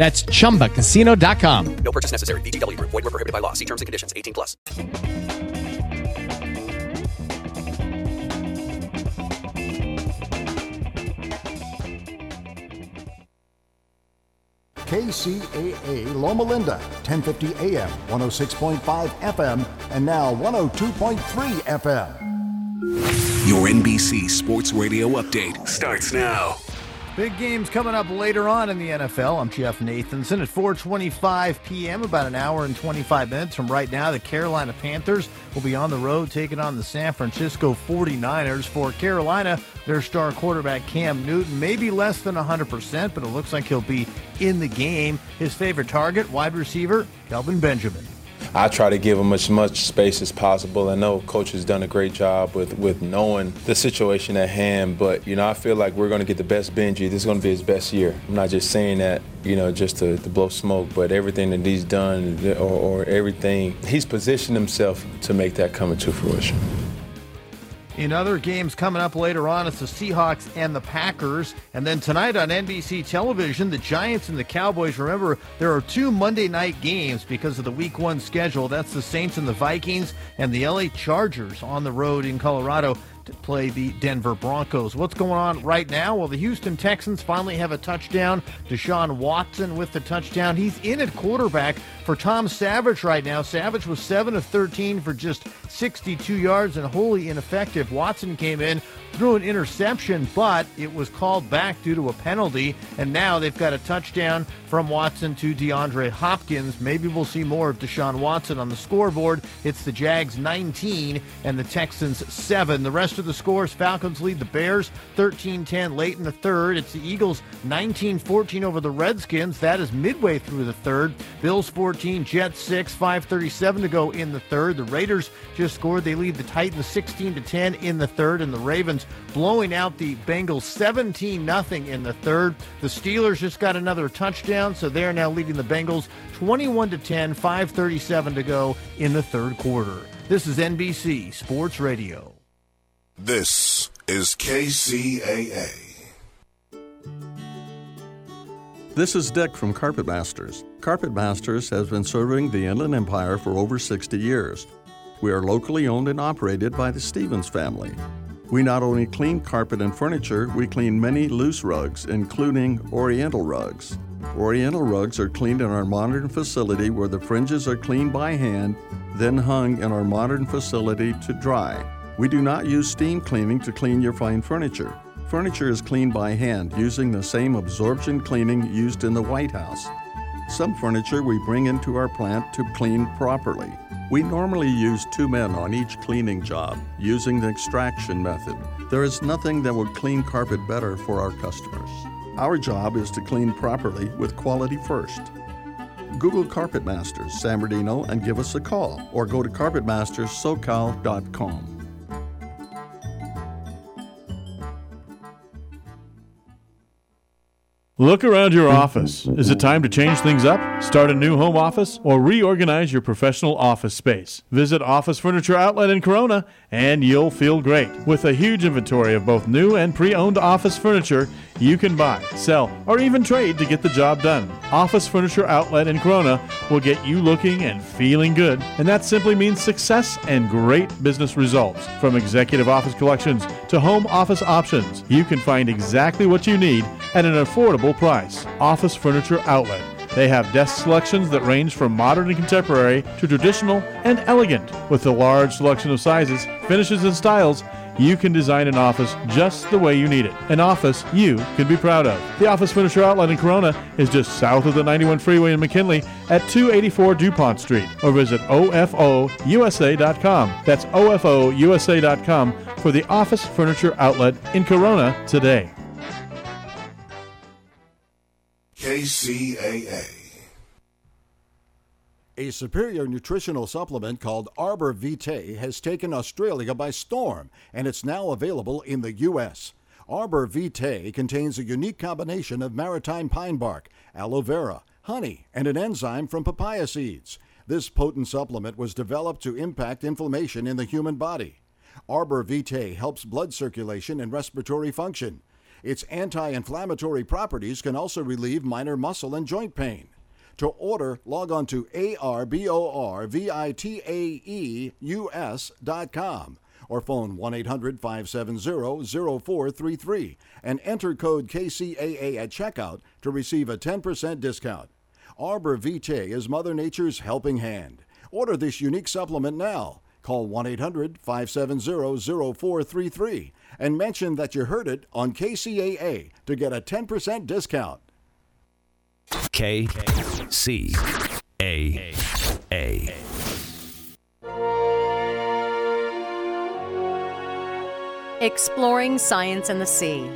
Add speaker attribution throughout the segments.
Speaker 1: That's ChumbaCasino.com.
Speaker 2: No purchase necessary. VGW. Void were prohibited by law. See terms and conditions. 18 plus.
Speaker 3: KCAA Loma Linda, 1050 AM, 106.5 FM, and now 102.3 FM.
Speaker 4: Your NBC Sports Radio update starts now.
Speaker 5: Big games coming up later on in the NFL. I'm Jeff Nathanson at 4:25 p.m. About an hour and 25 minutes from right now. The Carolina Panthers will be on the road taking on the San Francisco 49ers. For Carolina, their star quarterback Cam Newton may be less than 100%, but it looks like he'll be in the game. His favorite target, wide receiver Kelvin Benjamin.
Speaker 6: I try to give them as much space as possible. I know coach has done a great job with, with knowing the situation at hand, but you know I feel like we're going to get the best Benji. This is going to be his best year. I'm not just saying that you know just to, to blow smoke, but everything that he's done or, or everything he's positioned himself to make that come into fruition.
Speaker 5: In other games coming up later on, it's the Seahawks and the Packers. And then tonight on NBC television, the Giants and the Cowboys. Remember, there are two Monday night games because of the week one schedule. That's the Saints and the Vikings, and the LA Chargers on the road in Colorado play the Denver Broncos. What's going on right now? Well, the Houston Texans finally have a touchdown. Deshaun Watson with the touchdown. He's in at quarterback for Tom Savage right now. Savage was 7 of 13 for just 62 yards and wholly ineffective. Watson came in, threw an interception, but it was called back due to a penalty. And now they've got a touchdown from Watson to DeAndre Hopkins. Maybe we'll see more of Deshaun Watson on the scoreboard. It's the Jags 19 and the Texans 7. The rest of the scores Falcons lead the Bears 13 10 late in the third. It's the Eagles 19 14 over the Redskins. That is midway through the third. Bills 14, Jets 6, 537 to go in the third. The Raiders just scored. They lead the Titans 16 to 10 in the third, and the Ravens blowing out the Bengals 17 0 in the third. The Steelers just got another touchdown, so they're now leading the Bengals 21 to 10, 537 to go in the third quarter. This is NBC Sports Radio.
Speaker 7: This is KCAA.
Speaker 8: This is Dick from Carpet Masters. Carpet Masters has been serving the Inland Empire for over 60 years. We are locally owned and operated by the Stevens family. We not only clean carpet and furniture, we clean many loose rugs, including Oriental rugs. Oriental rugs are cleaned in our modern facility where the fringes are cleaned by hand, then hung in our modern facility to dry. We do not use steam cleaning to clean your fine furniture. Furniture is cleaned by hand using the same absorption cleaning used in the White House. Some furniture we bring into our plant to clean properly. We normally use two men on each cleaning job using the extraction method. There is nothing that would clean carpet better for our customers. Our job is to clean properly with quality first. Google Carpet Masters San Bernardino and give us a call or go to carpetmasterssocal.com.
Speaker 9: Look around your mm-hmm. office. Is it time to change things up? Start a new home office or reorganize your professional office space? Visit Office Furniture Outlet in Corona and you'll feel great. With a huge inventory of both new and pre owned office furniture, you can buy, sell, or even trade to get the job done. Office Furniture Outlet in Corona will get you looking and feeling good, and that simply means success and great business results. From executive office collections to home office options, you can find exactly what you need at an affordable price. Office Furniture Outlet. They have desk selections that range from modern and contemporary to traditional and elegant. With a large selection of sizes, finishes, and styles, you can design an office just the way you need it. An office you can be proud of. The Office Furniture Outlet in Corona is just south of the 91 freeway in McKinley at 284 DuPont Street or visit OFOUSA.com. That's OFOUSA.com for the Office Furniture Outlet in Corona today.
Speaker 7: KCAA.
Speaker 3: A superior nutritional supplement called Arbor Vitae has taken Australia by storm, and it's now available in the U.S. Arbor Vitae contains a unique combination of maritime pine bark, aloe vera, honey, and an enzyme from papaya seeds. This potent supplement was developed to impact inflammation in the human body. Arbor Vitae helps blood circulation and respiratory function. Its anti inflammatory properties can also relieve minor muscle and joint pain. To order, log on to arborvitaeus.com or phone 1 800 570 0433 and enter code KCAA at checkout to receive a 10% discount. Arbor Vitae is Mother Nature's helping hand. Order this unique supplement now. Call 1 800 570 0433 and mention that you heard it on KCAA to get a 10% discount.
Speaker 10: K C A A.
Speaker 11: Exploring Science and the Sea.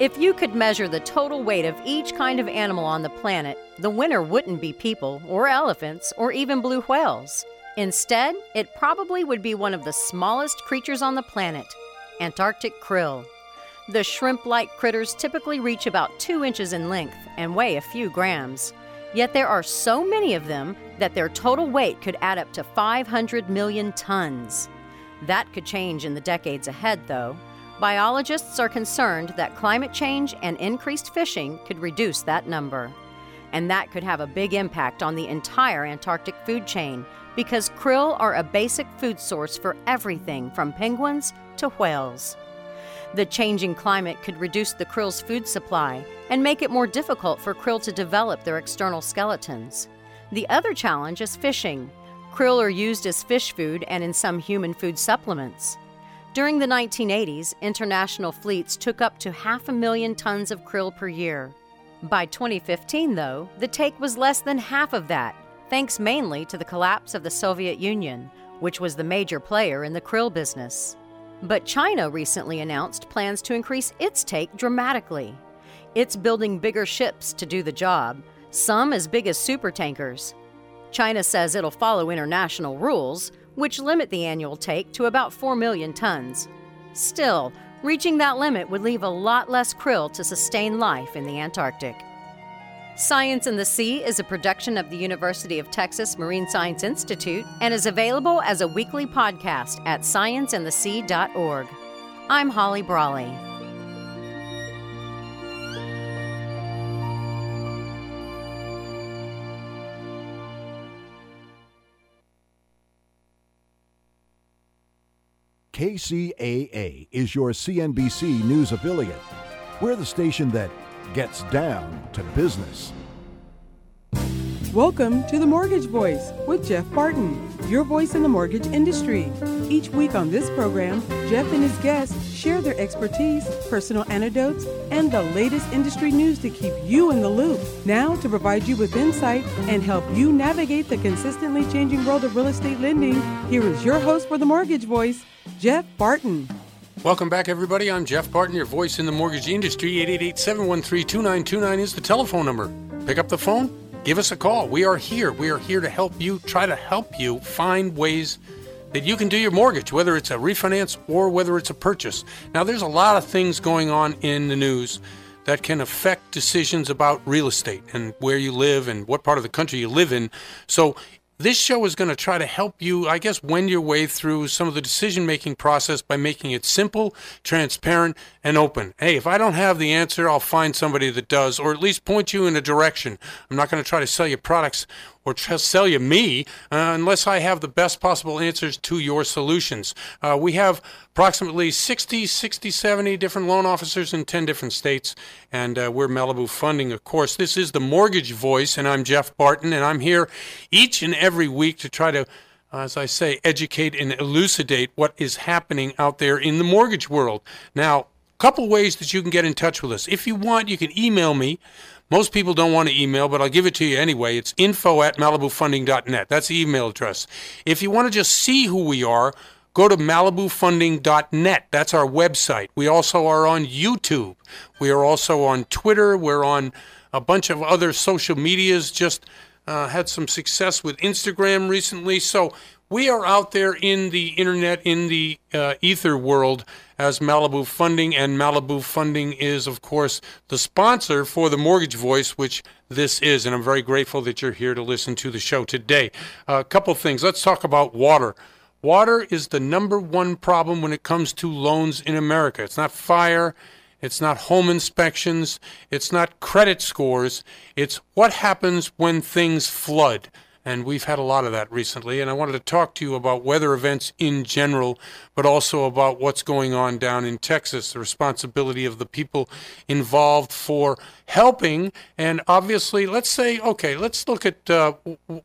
Speaker 11: If you could measure the total weight of each kind of animal on the planet, the winner wouldn't be people, or elephants, or even blue whales. Instead, it probably would be one of the smallest creatures on the planet Antarctic krill. The shrimp like critters typically reach about two inches in length and weigh a few grams. Yet there are so many of them that their total weight could add up to 500 million tons. That could change in the decades ahead, though. Biologists are concerned that climate change and increased fishing could reduce that number. And that could have a big impact on the entire Antarctic food chain because krill are a basic food source for everything from penguins to whales. The changing climate could reduce the krill's food supply and make it more difficult for krill to develop their external skeletons. The other challenge is fishing. Krill are used as fish food and in some human food supplements. During the 1980s, international fleets took up to half a million tons of krill per year. By 2015, though, the take was less than half of that, thanks mainly to the collapse of the Soviet Union, which was the major player in the krill business. But China recently announced plans to increase its take dramatically. It's building bigger ships to do the job, some as big as supertankers. China says it'll follow international rules, which limit the annual take to about 4 million tons. Still, reaching that limit would leave a lot less krill to sustain life in the Antarctic. Science and the Sea is a production of the University of Texas Marine Science Institute and is available as a weekly podcast at scienceandthesea.org. I'm Holly Brawley.
Speaker 3: KCAA is your CNBC news affiliate. We're the station that gets down to business.
Speaker 12: Welcome to the Mortgage Voice with Jeff Barton, your voice in the mortgage industry. Each week on this program, Jeff and his guests share their expertise, personal anecdotes, and the latest industry news to keep you in the loop. Now, to provide you with insight and help you navigate the consistently changing world of real estate lending, here is your host for the Mortgage Voice, Jeff Barton.
Speaker 13: Welcome back, everybody. I'm Jeff Barton, your voice in the mortgage industry. 888 713 2929 is the telephone number. Pick up the phone, give us a call. We are here. We are here to help you, try to help you find ways that you can do your mortgage, whether it's a refinance or whether it's a purchase. Now, there's a lot of things going on in the news that can affect decisions about real estate and where you live and what part of the country you live in. So, this show is going to try to help you, I guess, wend your way through some of the decision making process by making it simple, transparent, and open. Hey, if I don't have the answer, I'll find somebody that does, or at least point you in a direction. I'm not going to try to sell you products or tr- sell you me uh, unless I have the best possible answers to your solutions. Uh, we have approximately 60, 60, 70 different loan officers in 10 different states, and uh, we're Malibu Funding, of course. This is the Mortgage Voice, and I'm Jeff Barton, and I'm here each and every week to try to as I say, educate and elucidate what is happening out there in the mortgage world. Now, a couple ways that you can get in touch with us. If you want, you can email me. Most people don't want to email, but I'll give it to you anyway. It's info at malibufunding.net. That's the email address. If you want to just see who we are, go to malibufunding.net. That's our website. We also are on YouTube. We are also on Twitter. We're on a bunch of other social medias. Just uh, had some success with Instagram recently. So we are out there in the internet, in the uh, ether world as Malibu Funding, and Malibu Funding is, of course, the sponsor for the Mortgage Voice, which this is. And I'm very grateful that you're here to listen to the show today. A uh, couple things. Let's talk about water. Water is the number one problem when it comes to loans in America. It's not fire. It's not home inspections. It's not credit scores. It's what happens when things flood. And we've had a lot of that recently. And I wanted to talk to you about weather events in general, but also about what's going on down in Texas, the responsibility of the people involved for helping. And obviously, let's say, okay, let's look at uh,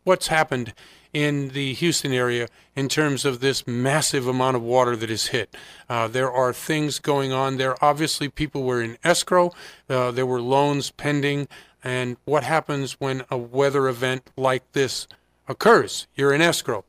Speaker 13: what's happened in the Houston area in terms of this massive amount of water that is hit. Uh, there are things going on there. Obviously, people were in escrow, uh, there were loans pending. And what happens when a weather event like this occurs? You're in escrow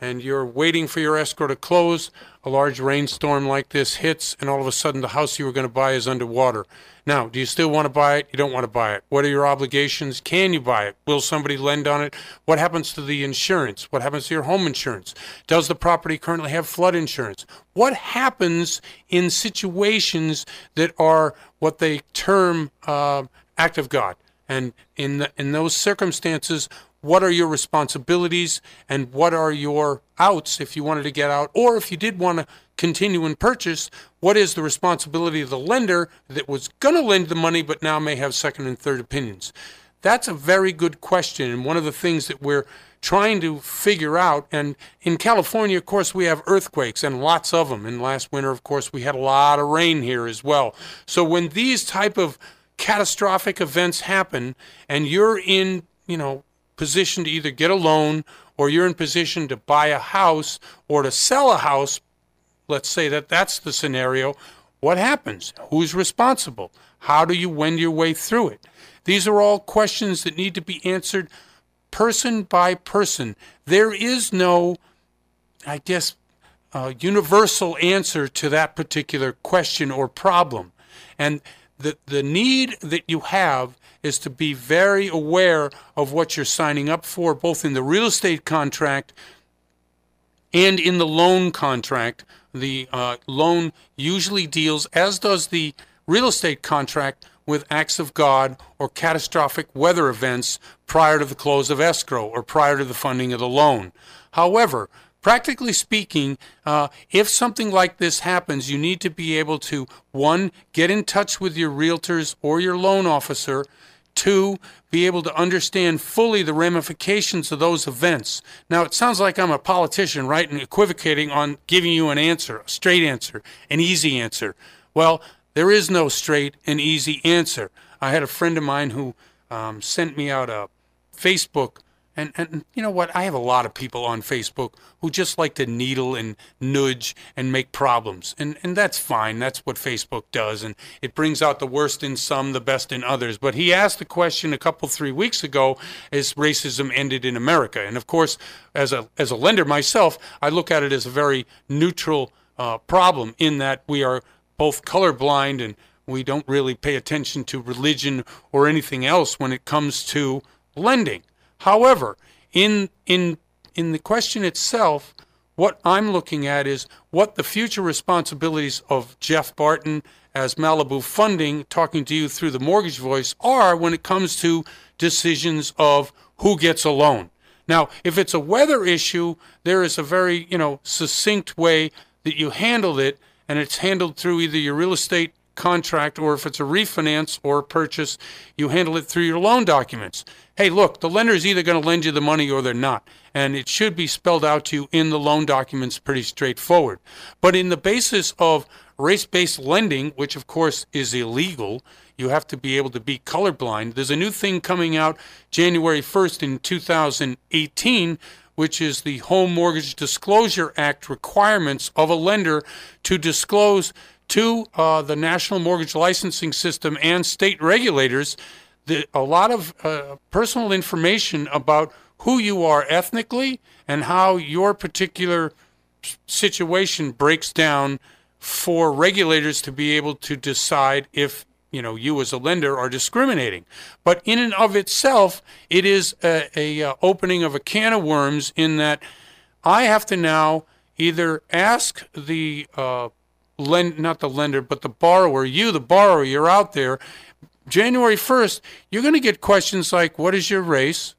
Speaker 13: and you're waiting for your escrow to close. A large rainstorm like this hits, and all of a sudden the house you were going to buy is underwater. Now, do you still want to buy it? You don't want to buy it. What are your obligations? Can you buy it? Will somebody lend on it? What happens to the insurance? What happens to your home insurance? Does the property currently have flood insurance? What happens in situations that are what they term uh, act of God? And in the, in those circumstances, what are your responsibilities and what are your outs if you wanted to get out? Or if you did want to continue and purchase what is the responsibility of the lender that was going to lend the money but now may have second and third opinions? That's a very good question and one of the things that we're trying to figure out and in california of course we have earthquakes and lots of them and last winter of course we had a lot of rain here as well. So when these type of catastrophic events happen and you're in you know position to either get a loan or you're in position to buy a house or to sell a house, let's say that that's the scenario, what happens? Who's responsible? How do you wend your way through it? These are all questions that need to be answered person by person. There is no, I guess, uh, universal answer to that particular question or problem. And the, the need that you have is to be very aware of what you're signing up for, both in the real estate contract and in the loan contract. The uh, loan usually deals, as does the real estate contract, with acts of God or catastrophic weather events prior to the close of escrow or prior to the funding of the loan. However, practically speaking, uh, if something like this happens, you need to be able to, one, get in touch with your realtors or your loan officer. Two, be able to understand fully the ramifications of those events. Now, it sounds like I'm a politician, right, and equivocating on giving you an answer, a straight answer, an easy answer. Well, there is no straight and easy answer. I had a friend of mine who um, sent me out a Facebook and, and you know what? I have a lot of people on Facebook who just like to needle and nudge and make problems. And, and that's fine. That's what Facebook does. And it brings out the worst in some, the best in others. But he asked the question a couple, three weeks ago is racism ended in America? And of course, as a, as a lender myself, I look at it as a very neutral uh, problem in that we are both colorblind and we don't really pay attention to religion or anything else when it comes to lending. However, in in in the question itself, what I'm looking at is what the future responsibilities of Jeff Barton as Malibu Funding, talking to you through the mortgage voice, are when it comes to decisions of who gets a loan. Now, if it's a weather issue, there is a very, you know, succinct way that you handle it, and it's handled through either your real estate contract or if it's a refinance or a purchase, you handle it through your loan documents. Hey, look, the lender is either going to lend you the money or they're not. And it should be spelled out to you in the loan documents pretty straightforward. But in the basis of race based lending, which of course is illegal, you have to be able to be colorblind. There's a new thing coming out January 1st in 2018 which is the Home Mortgage Disclosure Act requirements of a lender to disclose to uh, the National Mortgage Licensing System and state regulators the, a lot of uh, personal information about who you are ethnically and how your particular situation breaks down for regulators to be able to decide if you know you as a lender are discriminating. But in and of itself it is a, a, uh, opening of a can of worms in that i have to now either ask the uh, lend not the lender but the borrower you the borrower you're out there january 1st you're going to get questions like what is your race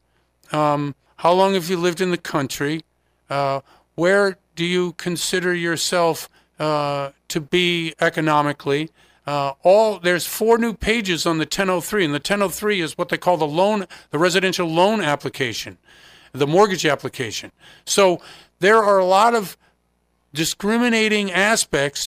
Speaker 13: um, how long have you lived in the country uh, where do you consider yourself uh, to be economically uh, all there's four new pages on the 1003, and the 1003 is what they call the loan, the residential loan application, the mortgage application. So there are a lot of discriminating aspects.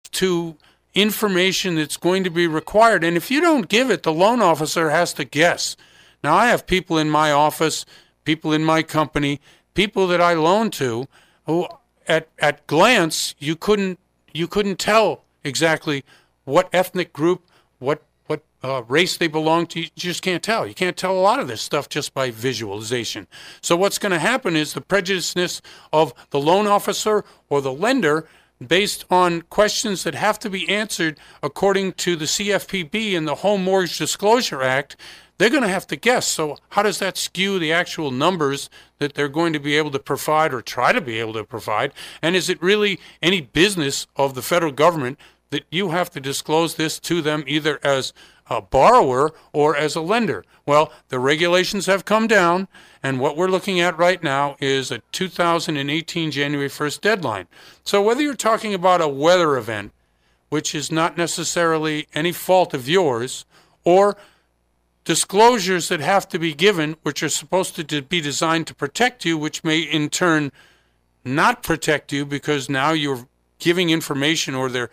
Speaker 13: To information that's going to be required, and if you don't give it, the loan officer has to guess. Now, I have people in my office people in my company, people that I loan to, who at at glance you couldn't you couldn't tell exactly what ethnic group, what what uh, race they belong to. You just can't tell. You can't tell a lot of this stuff just by visualization. So what's going to happen is the prejudiceness of the loan officer or the lender based on questions that have to be answered according to the CFPB and the Home Mortgage Disclosure Act they're going to have to guess. So, how does that skew the actual numbers that they're going to be able to provide or try to be able to provide? And is it really any business of the federal government that you have to disclose this to them either as a borrower or as a lender? Well, the regulations have come down, and what we're looking at right now is a 2018 January 1st deadline. So, whether you're talking about a weather event, which is not necessarily any fault of yours, or disclosures that have to be given, which are supposed to be designed to protect you, which may in turn not protect you because now you're giving information or they're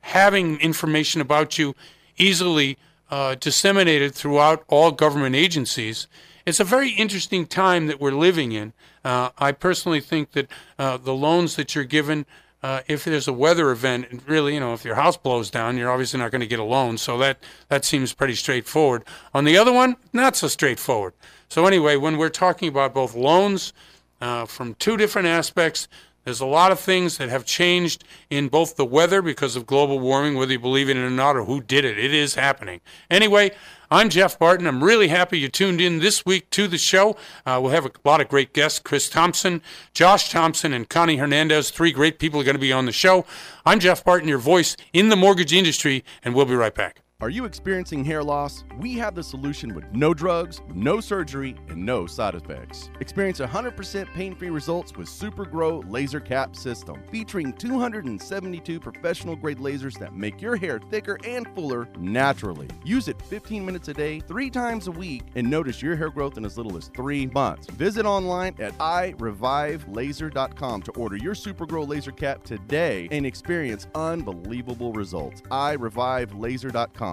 Speaker 13: having information about you easily uh, disseminated throughout all government agencies. It's a very interesting time that we're living in. Uh, I personally think that uh, the loans that you're given uh, if there's a weather event, and really, you know, if your house blows down, you're obviously not going to get a loan. So that that seems pretty straightforward. On the other one, not so straightforward. So anyway, when we're talking about both loans uh, from two different aspects, there's a lot of things that have changed in both the weather because of global warming, whether you believe in it or not, or who did it. It is happening. Anyway, I'm Jeff Barton. I'm really happy you tuned in this week to the show. Uh, we'll have a lot of great guests Chris Thompson, Josh Thompson, and Connie Hernandez. Three great people are going to be on the show. I'm Jeff Barton, your voice in the mortgage industry, and we'll be right back.
Speaker 14: Are you experiencing hair loss? We have the solution with no drugs, no surgery, and no side effects. Experience 100% pain-free results with Super Grow Laser Cap System, featuring 272 professional grade lasers that make your hair thicker and fuller naturally. Use it 15 minutes a day, 3 times a week, and notice your hair growth in as little as 3 months. Visit online at irevivelaser.com to order your Super Grow Laser Cap today and experience unbelievable results. irevivelaser.com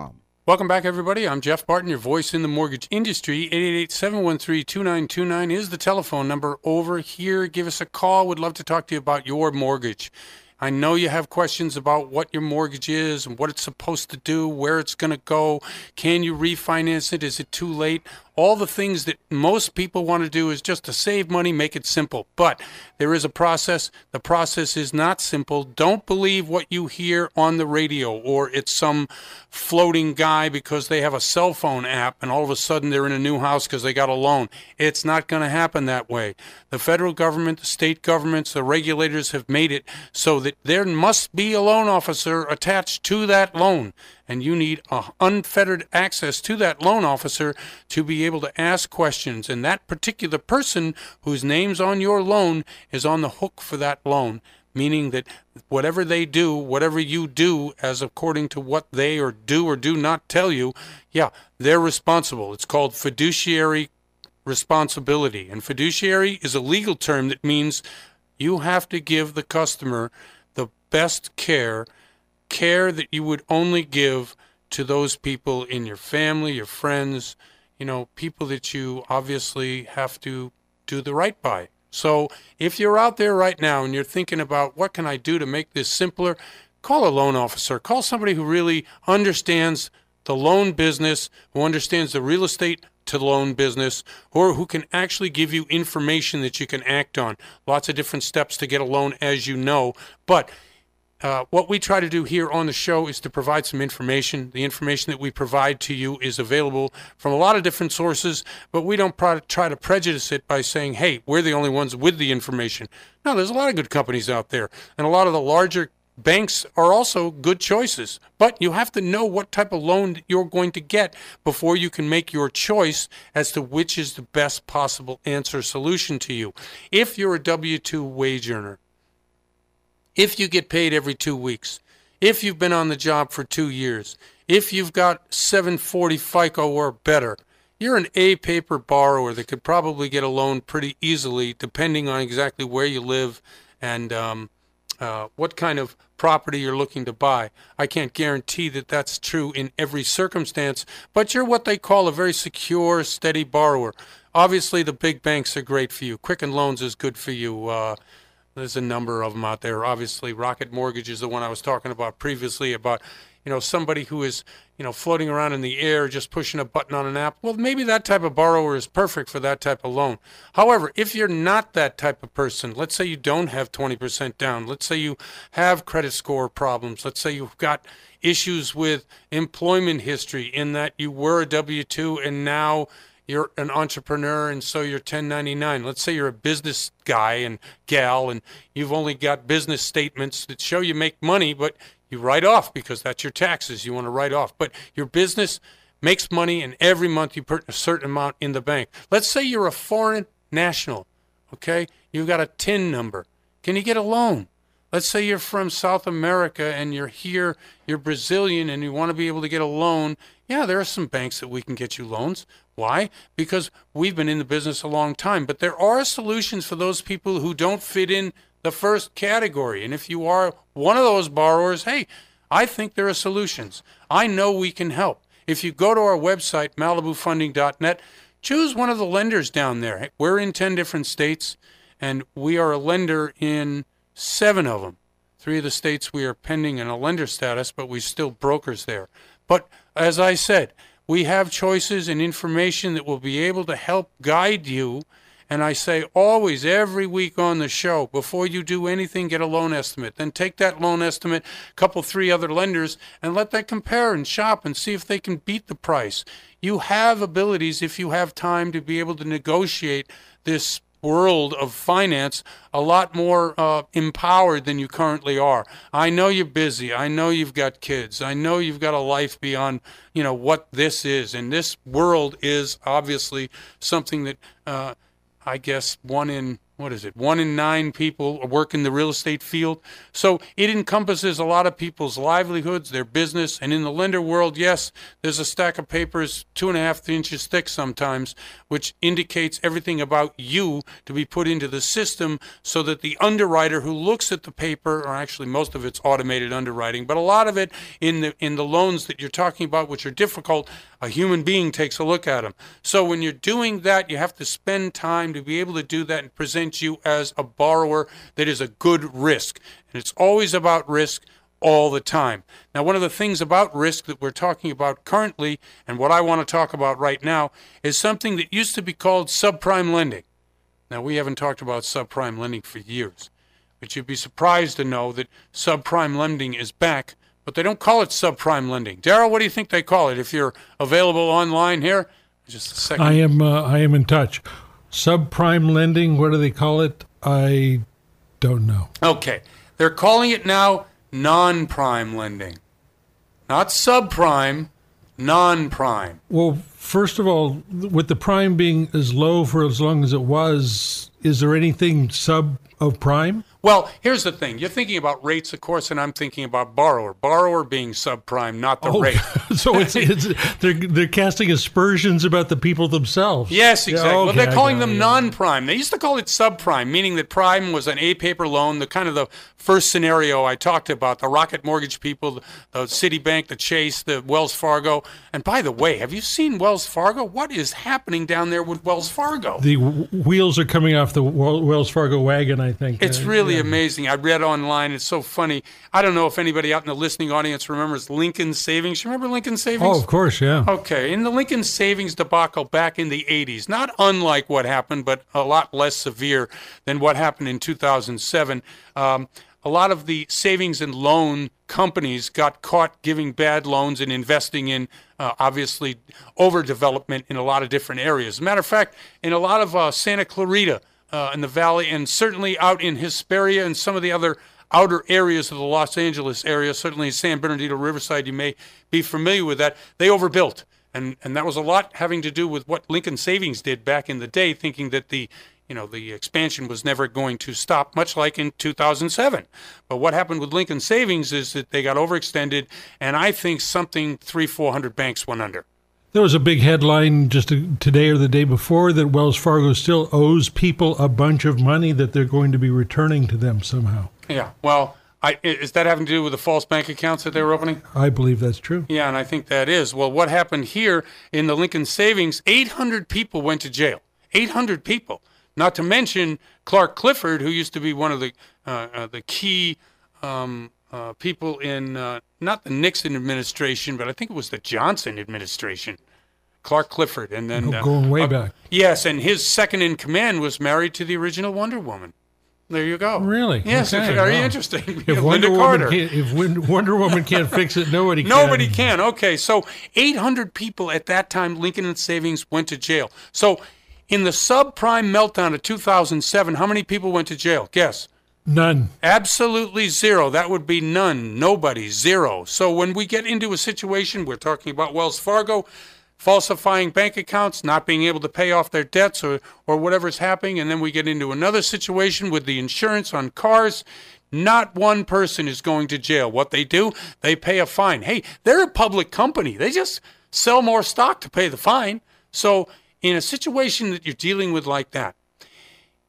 Speaker 13: Welcome back, everybody. I'm Jeff Barton, your voice in the mortgage industry. 888-713-2929 is the telephone number over here. Give us a call. Would love to talk to you about your mortgage. I know you have questions about what your mortgage is and what it's supposed to do, where it's going to go. Can you refinance it? Is it too late? All the things that most people want to do is just to save money, make it simple. But there is a process. The process is not simple. Don't believe what you hear on the radio or it's some floating guy because they have a cell phone app and all of a sudden they're in a new house because they got a loan. It's not going to happen that way. The federal government, the state governments, the regulators have made it so that there must be a loan officer attached to that loan and you need unfettered access to that loan officer to be able to ask questions. And that particular person whose name's on your loan is on the hook for that loan, meaning that whatever they do, whatever you do, as according to what they or do or do not tell you, yeah, they're responsible. It's called fiduciary responsibility. And fiduciary is a legal term that means you have to give the customer the best care care that you would only give to those people in your family, your friends, you know, people that you obviously have to do the right by. So if you're out there right now and you're thinking about what can I do to make this simpler, call a loan officer. Call somebody who really understands the loan business, who understands the real estate to loan business, or who can actually give you information that you can act on. Lots of different steps to get a loan, as you know. But uh, what we try to do here on the show is to provide some information. The information that we provide to you is available from a lot of different sources, but we don't try to prejudice it by saying, hey, we're the only ones with the information. No, there's a lot of good companies out there, and a lot of the larger banks are also good choices. But you have to know what type of loan you're going to get before you can make your choice as to which is the best possible answer solution to you. If you're a W 2 wage earner, if you get paid every two weeks, if you've been on the job for two years, if you've got 740 FICO or better, you're an A paper borrower that could probably get a loan pretty easily, depending on exactly where you live and um, uh, what kind of property you're looking to buy. I can't guarantee that that's true in every circumstance, but you're what they call a very secure, steady borrower. Obviously, the big banks are great for you. Quicken Loans is good for you. Uh, there's a number of them out there. Obviously, Rocket Mortgage is the one I was talking about previously about, you know, somebody who is, you know, floating around in the air just pushing a button on an app. Well, maybe that type of borrower is perfect for that type of loan. However, if you're not that type of person, let's say you don't have 20% down, let's say you have credit score problems, let's say you've got issues with employment history in that you were a W 2 and now you're an entrepreneur and so you're 1099. Let's say you're a business guy and gal and you've only got business statements that show you make money, but you write off because that's your taxes you want to write off. But your business makes money and every month you put a certain amount in the bank. Let's say you're a foreign national, okay? You've got a TIN number. Can you get a loan? Let's say you're from South America and you're here, you're Brazilian and you want to be able to get a loan. Yeah, there are some banks that we can get you loans. Why? Because we've been in the business a long time. But there are solutions for those people who don't fit in the first category. And if you are one of those borrowers, hey, I think there are solutions. I know we can help. If you go to our website, malibufunding.net, choose one of the lenders down there. We're in 10 different states, and we are a lender in seven of them. Three of the states we are pending in a lender status, but we're still brokers there. But as I said, we have choices and information that will be able to help guide you. And I say always, every week on the show, before you do anything, get a loan estimate. Then take that loan estimate, couple, three other lenders, and let that compare and shop and see if they can beat the price. You have abilities, if you have time, to be able to negotiate this world of finance a lot more uh, empowered than you currently are. I know you're busy. I know you've got kids. I know you've got a life beyond you know what this is, and this world is obviously something that uh, I guess one in what is it? One in nine people work in the real estate field. So it encompasses a lot of people's livelihoods, their business. And in the lender world, yes, there's a stack of papers two and a half inches thick sometimes, which indicates everything about you to be put into the system so that the underwriter who looks at the paper, or actually most of it's automated underwriting, but a lot of it in the in the loans that you're talking about, which are difficult, a human being takes a look at them. So when you're doing that, you have to spend time to be able to do that and present you as a borrower that is a good risk. And it's always about risk, all the time. Now, one of the things about risk that we're talking about currently, and what I want to talk about right now, is something that used to be called subprime lending. Now, we haven't talked about subprime lending for years, but you'd be surprised to know that subprime lending is back, but they don't call it subprime lending. Daryl, what do you think they call it? If you're available online here, just a second.
Speaker 15: I am. Uh, I am in touch. Subprime lending. What do they call it? I don't know.
Speaker 13: Okay. They're calling it now non prime lending. Not subprime, non prime.
Speaker 15: Well, first of all, with the prime being as low for as long as it was, is there anything sub of prime?
Speaker 13: Well, here's the thing. You're thinking about rates, of course, and I'm thinking about borrower. Borrower being subprime, not the
Speaker 15: Oh,
Speaker 13: rate.
Speaker 15: so it's, it's they're they're casting aspersions about the people themselves.
Speaker 13: Yes,
Speaker 15: Yeah,
Speaker 13: exactly. well, they're calling them non-prime. They used to call it subprime, meaning that prime was an A-paper loan, the kind of the first scenario I talked about, the Rocket Mortgage people, the, the Citibank, the Chase, the Wells Fargo. And by the way, have you seen Wells Fargo? What is happening down there with Wells Fargo?
Speaker 15: The w- wheels are coming off the Wel- Wells Fargo wagon. I think
Speaker 13: It's
Speaker 15: Uh,
Speaker 13: really
Speaker 15: yeah.
Speaker 13: amazing. I read online. It's so funny. I don't know if anybody out in the listening audience remembers Lincoln Savings. You remember Lincoln Savings?
Speaker 15: Oh, of course, yeah.
Speaker 13: Okay, in the Lincoln Savings debacle back in the 80s, not unlike what happened, but a lot less severe than what happened in 2007. Um, a lot of the savings and loan companies got caught giving bad loans and investing in, uh, obviously, overdevelopment in a lot of different areas. As a matter of fact, in a lot of uh, Santa Clarita uh, in the valley, and certainly out in Hesperia and some of the other outer areas of the Los Angeles area, certainly San Bernardino Riverside, you may be familiar with that. They overbuilt. And, and that was a lot having to do with what Lincoln Savings did back in the day, thinking that the you know the expansion was never going to stop, much like in 2007. But what happened with Lincoln Savings is that they got overextended, and I think something three, four hundred banks went under.
Speaker 15: There was a big headline just today or the day before that Wells Fargo still owes people a bunch of money that they're going to be returning to them somehow.
Speaker 13: Yeah. Well, I, is that having to do with the false bank accounts that they were opening?
Speaker 15: I believe that's true.
Speaker 13: Yeah, and I think that is. Well, what happened here in the Lincoln Savings, 800 people went to jail. 800 people. Not to mention Clark Clifford, who used to be one of the uh, uh, the key um, uh, people in uh, not the Nixon administration, but I think it was the Johnson administration. Clark Clifford, and then
Speaker 15: Oh, going way
Speaker 13: uh,
Speaker 15: back.
Speaker 13: Yes, and his second in command was married to the original Wonder Woman. There you go.
Speaker 15: Really?
Speaker 13: Yes,
Speaker 15: Okay,
Speaker 13: it's very
Speaker 15: wow.
Speaker 13: interesting.
Speaker 15: If Wonder,
Speaker 13: Carter.
Speaker 15: Woman can't, if Wonder Woman can't fix it, nobody can.
Speaker 13: Nobody can. Okay, so 800 people at that time, Lincoln and Savings went to jail. So, in the subprime meltdown of 2007, how many people went to jail? Guess.
Speaker 15: None.
Speaker 13: Absolutely zero. That would be none. Nobody. Zero. So when we get into a situation, we're talking about Wells Fargo falsifying bank accounts, not being able to pay off their debts or, or whatever's happening, and then we get into another situation with the insurance on cars. Not one person is going to jail. What they do, they pay a fine. Hey, they're a public company. They just sell more stock to pay the fine. So, in a situation that you're dealing with like that,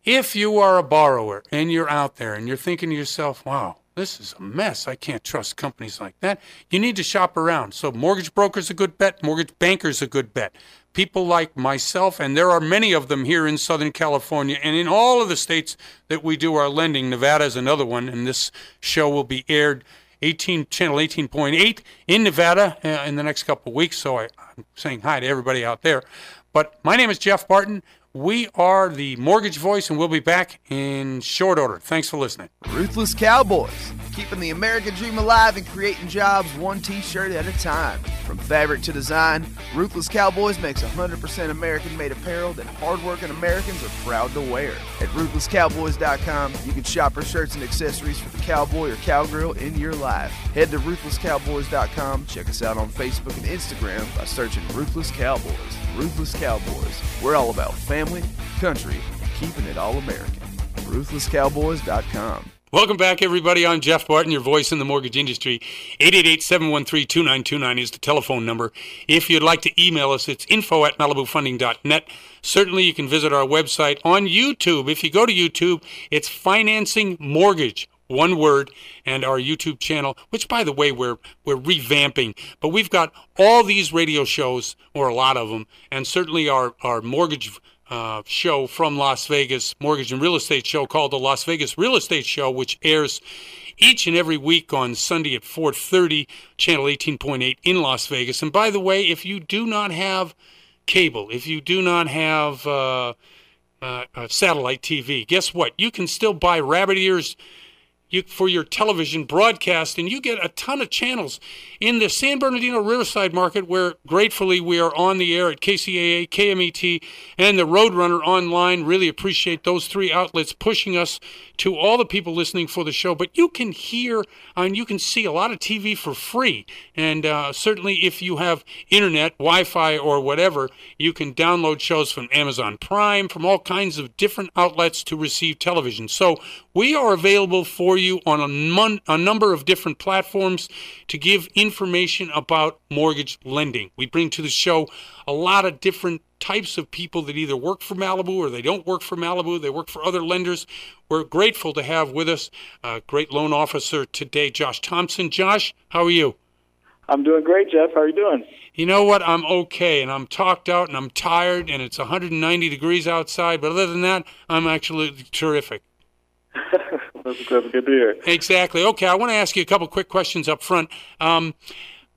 Speaker 13: if you are a borrower and you're out there and you're thinking to yourself, wow, this is a mess. I can't trust companies like that. You need to shop around. So, mortgage broker's a good bet, mortgage banker's a good bet. People like myself, and there are many of them here in Southern California and in all of the states that we do our lending. Nevada is another one, and this show will be aired 18 channel 18.8 in Nevada uh, in the next couple of weeks. So I, I'm saying hi to everybody out there. But my name is Jeff Barton. We are the Mortgage Voice, and we'll be back in short order. Thanks for listening.
Speaker 16: Ruthless Cowboys, keeping the American dream alive and creating jobs one t shirt at a time. From fabric to design, Ruthless Cowboys makes 100% American made apparel that hardworking Americans are proud to wear. At ruthlesscowboys.com, you can shop for shirts and accessories for the cowboy or cowgirl in your life. Head to ruthlesscowboys.com, check us out on Facebook and Instagram by searching Ruthless Cowboys. Ruthless Cowboys, we're all about family, country, and keeping it all American. ruthlesscowboys.com.
Speaker 13: Welcome back, everybody. I'm Jeff Barton, your voice in the mortgage industry. 888-713-2929 is the telephone number. If you'd like to email us, it's info at malibufunding.net. Certainly, you can visit our website on YouTube. If you go to YouTube, it's Financing Mortgage. One word, and our YouTube channel, which by the way we're we're revamping, but we've got all these radio shows, or a lot of them, and certainly our our mortgage uh, show from Las Vegas, mortgage and real estate show called the Las Vegas Real Estate Show, which airs each and every week on Sunday at 4:30, channel 18.8 in Las Vegas. And by the way, if you do not have cable, if you do not have uh, uh, uh, satellite TV, guess what? You can still buy rabbit ears you, for your television broadcast, and you get a ton of channels in the San Bernardino Riverside market, where gratefully we are on the air at KCAA, KMET, and the Roadrunner online. Really appreciate those three outlets pushing us to all the people listening for the show. But you can hear and you can see a lot of TV for free, and uh, certainly if you have internet, Wi-Fi, or whatever, you can download shows from Amazon Prime, from all kinds of different outlets to receive television. So we are available for you on a, mon- a number of different platforms to give information about mortgage lending. We bring to the show a lot of different types of people that either work for Malibu or they don't work for Malibu. They work for other lenders. We're grateful to have with us a great loan officer today, Josh Thompson. Josh, how are you?
Speaker 17: I'm doing great, Jeff. How are you doing?
Speaker 13: You know what? I'm okay, and I'm talked out, and I'm tired, and it's 190 degrees outside. But other than that, I'm actually terrific.
Speaker 17: that's, that's good to hear.
Speaker 13: Exactly. Okay, I want to ask you a couple quick questions up front. Um,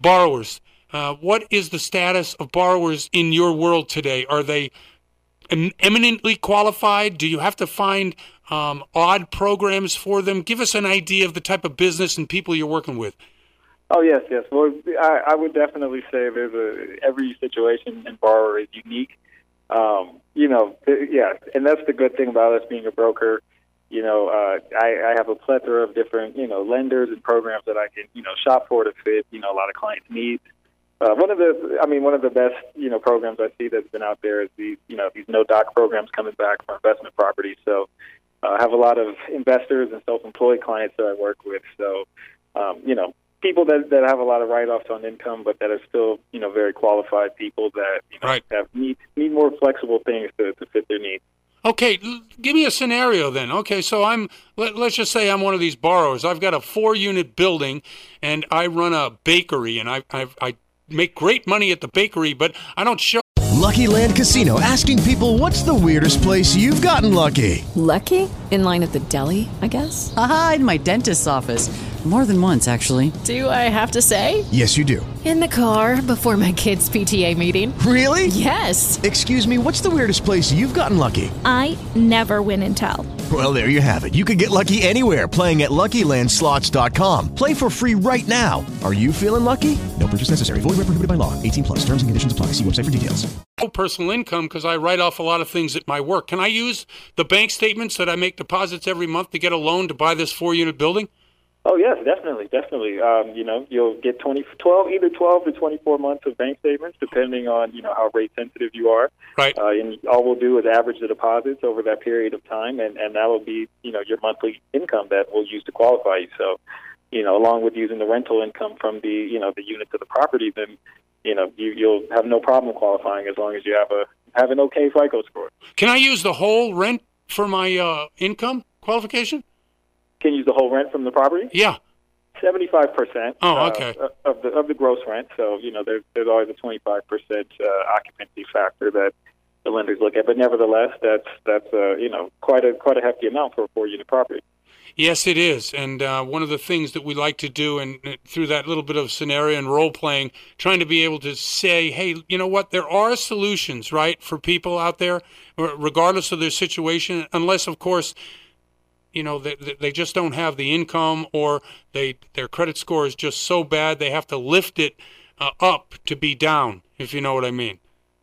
Speaker 13: borrowers, uh, what is the status of borrowers in your world today? Are they em- eminently qualified? Do you have to find um, odd programs for them? Give us an idea of the type of business and people you're working with.
Speaker 17: Oh yes, yes. Well, I, I would definitely say there's a every situation and borrower is unique. Um, you know, yeah, and that's the good thing about us being a broker. You know, uh, I, I have a plethora of different you know lenders and programs that I can you know shop for to fit you know a lot of clients' needs. Uh, one of the, I mean, one of the best you know programs I see that's been out there is these you know these no doc programs coming back for investment properties. So uh, I have a lot of investors and self-employed clients that I work with. So um, you know, people that that have a lot of write-offs on income, but that are still you know very qualified people that you know
Speaker 13: Right.
Speaker 17: have need need more flexible things to, to fit their needs.
Speaker 13: Okay, l- give me a scenario then. Okay, so I'm let, let's just say I'm one of these borrowers. I've got a four-unit building, and I run a bakery, and I I, I make great money at the bakery, but I don't show.
Speaker 18: Lucky Land Casino asking people what's the weirdest place you've gotten lucky?
Speaker 19: Lucky? In line at the deli, I guess?
Speaker 20: Aha, in my dentist's office. More than once, actually.
Speaker 19: Do I have to say?
Speaker 18: Yes, you do.
Speaker 19: In the car before my kids' PTA meeting.
Speaker 18: Really?
Speaker 19: Yes.
Speaker 18: Excuse me, what's the weirdest place you've gotten lucky?
Speaker 21: I never win and tell.
Speaker 18: Well, there you have it. You can get lucky anywhere playing at LuckyLandSlots.com. Play for free right now. Are you feeling lucky? No purchase necessary. Void where prohibited by law. 18 plus. Terms and conditions apply. See website for details.
Speaker 13: no personal income because I write off a lot of things at my work. Can I use the bank statements that I make deposits every month to get a loan to buy this four-unit building?
Speaker 17: Oh yes, definitely, definitely. Um, you know, you'll get 20, 12, either twelve to twenty-four months of bank statements, depending on you know how rate sensitive you are.
Speaker 13: Right.
Speaker 17: Uh, and all we'll do is average the deposits over that period of time, and and that will be you know your monthly income that we'll use to qualify you. So, you know, along with using the rental income from the you know the units of the property, then you know you you'll have no problem qualifying as long as you have a have an okay FICO score.
Speaker 13: Can I use the whole rent for my uh, income qualification?
Speaker 17: Can you use the whole rent from the property.
Speaker 13: Yeah.
Speaker 17: Seventy-five percent.
Speaker 13: Oh, okay.
Speaker 17: of the of the gross rent. So you know, there's there's always a twenty-five percent uh, occupancy factor that the lenders look at. But nevertheless, that's that's uh, you know quite a quite a hefty amount for a four-unit property.
Speaker 13: Yes, it is. And uh, one of the things that we like to do, and uh, through that little bit of scenario and role playing, trying to be able to say, hey, you know what? There are solutions, right, for people out there, regardless of their situation, unless, of course, you know they, they- just don't have the income or they their credit score is just so bad they have to lift it uh, up to be down if you know what i mean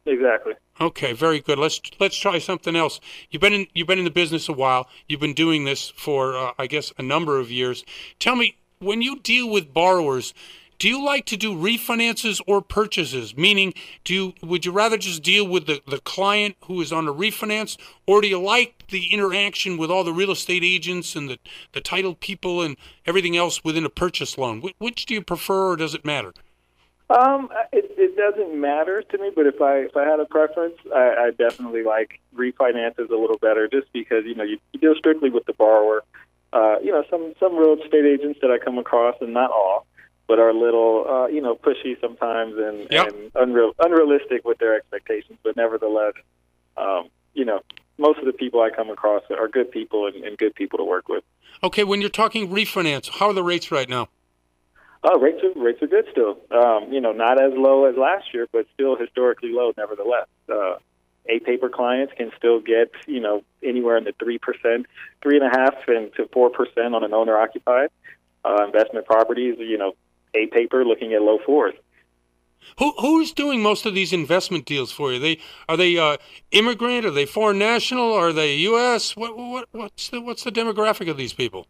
Speaker 17: Exactly.
Speaker 13: Okay, very good. Let's let's try something else. You've been in you've been in the business a while. You've been doing this for uh, I guess a number of years. Tell me, when you deal with borrowers, do you like to do refinances or purchases? Meaning, do you, would you rather just deal with the, the client who is on a refinance, or do you like the interaction with all the real estate agents and the, the title people and everything else within a purchase loan? Wh- which do you prefer, or does it matter?
Speaker 17: Um, it, it doesn't matter to me, but if I if I had a preference, I, I definitely like refinances a little better, just because you know you, you deal strictly with the borrower. Uh, you know, some some real estate agents that I come across, and not all, but are a little uh, you know pushy sometimes and,
Speaker 13: Yep.
Speaker 17: and unreal unrealistic with their expectations. But nevertheless, um, you know, most of the people I come across are good people and, and good people to work with.
Speaker 13: Okay, when you're talking refinance, how are the rates right now?
Speaker 17: Oh, rates are rates are good still. Um, you know, not as low as last year, but still historically low nevertheless. Uh, a paper clients can still get you know anywhere in the three percent, three and a half, and to four percent on an owner occupied uh, investment properties. You know, a paper looking at low fours.
Speaker 13: Who who's doing most of these investment deals for you? They are they uh, immigrant? Are they foreign national? Are they U.S.? What what what's the what's the demographic of these people?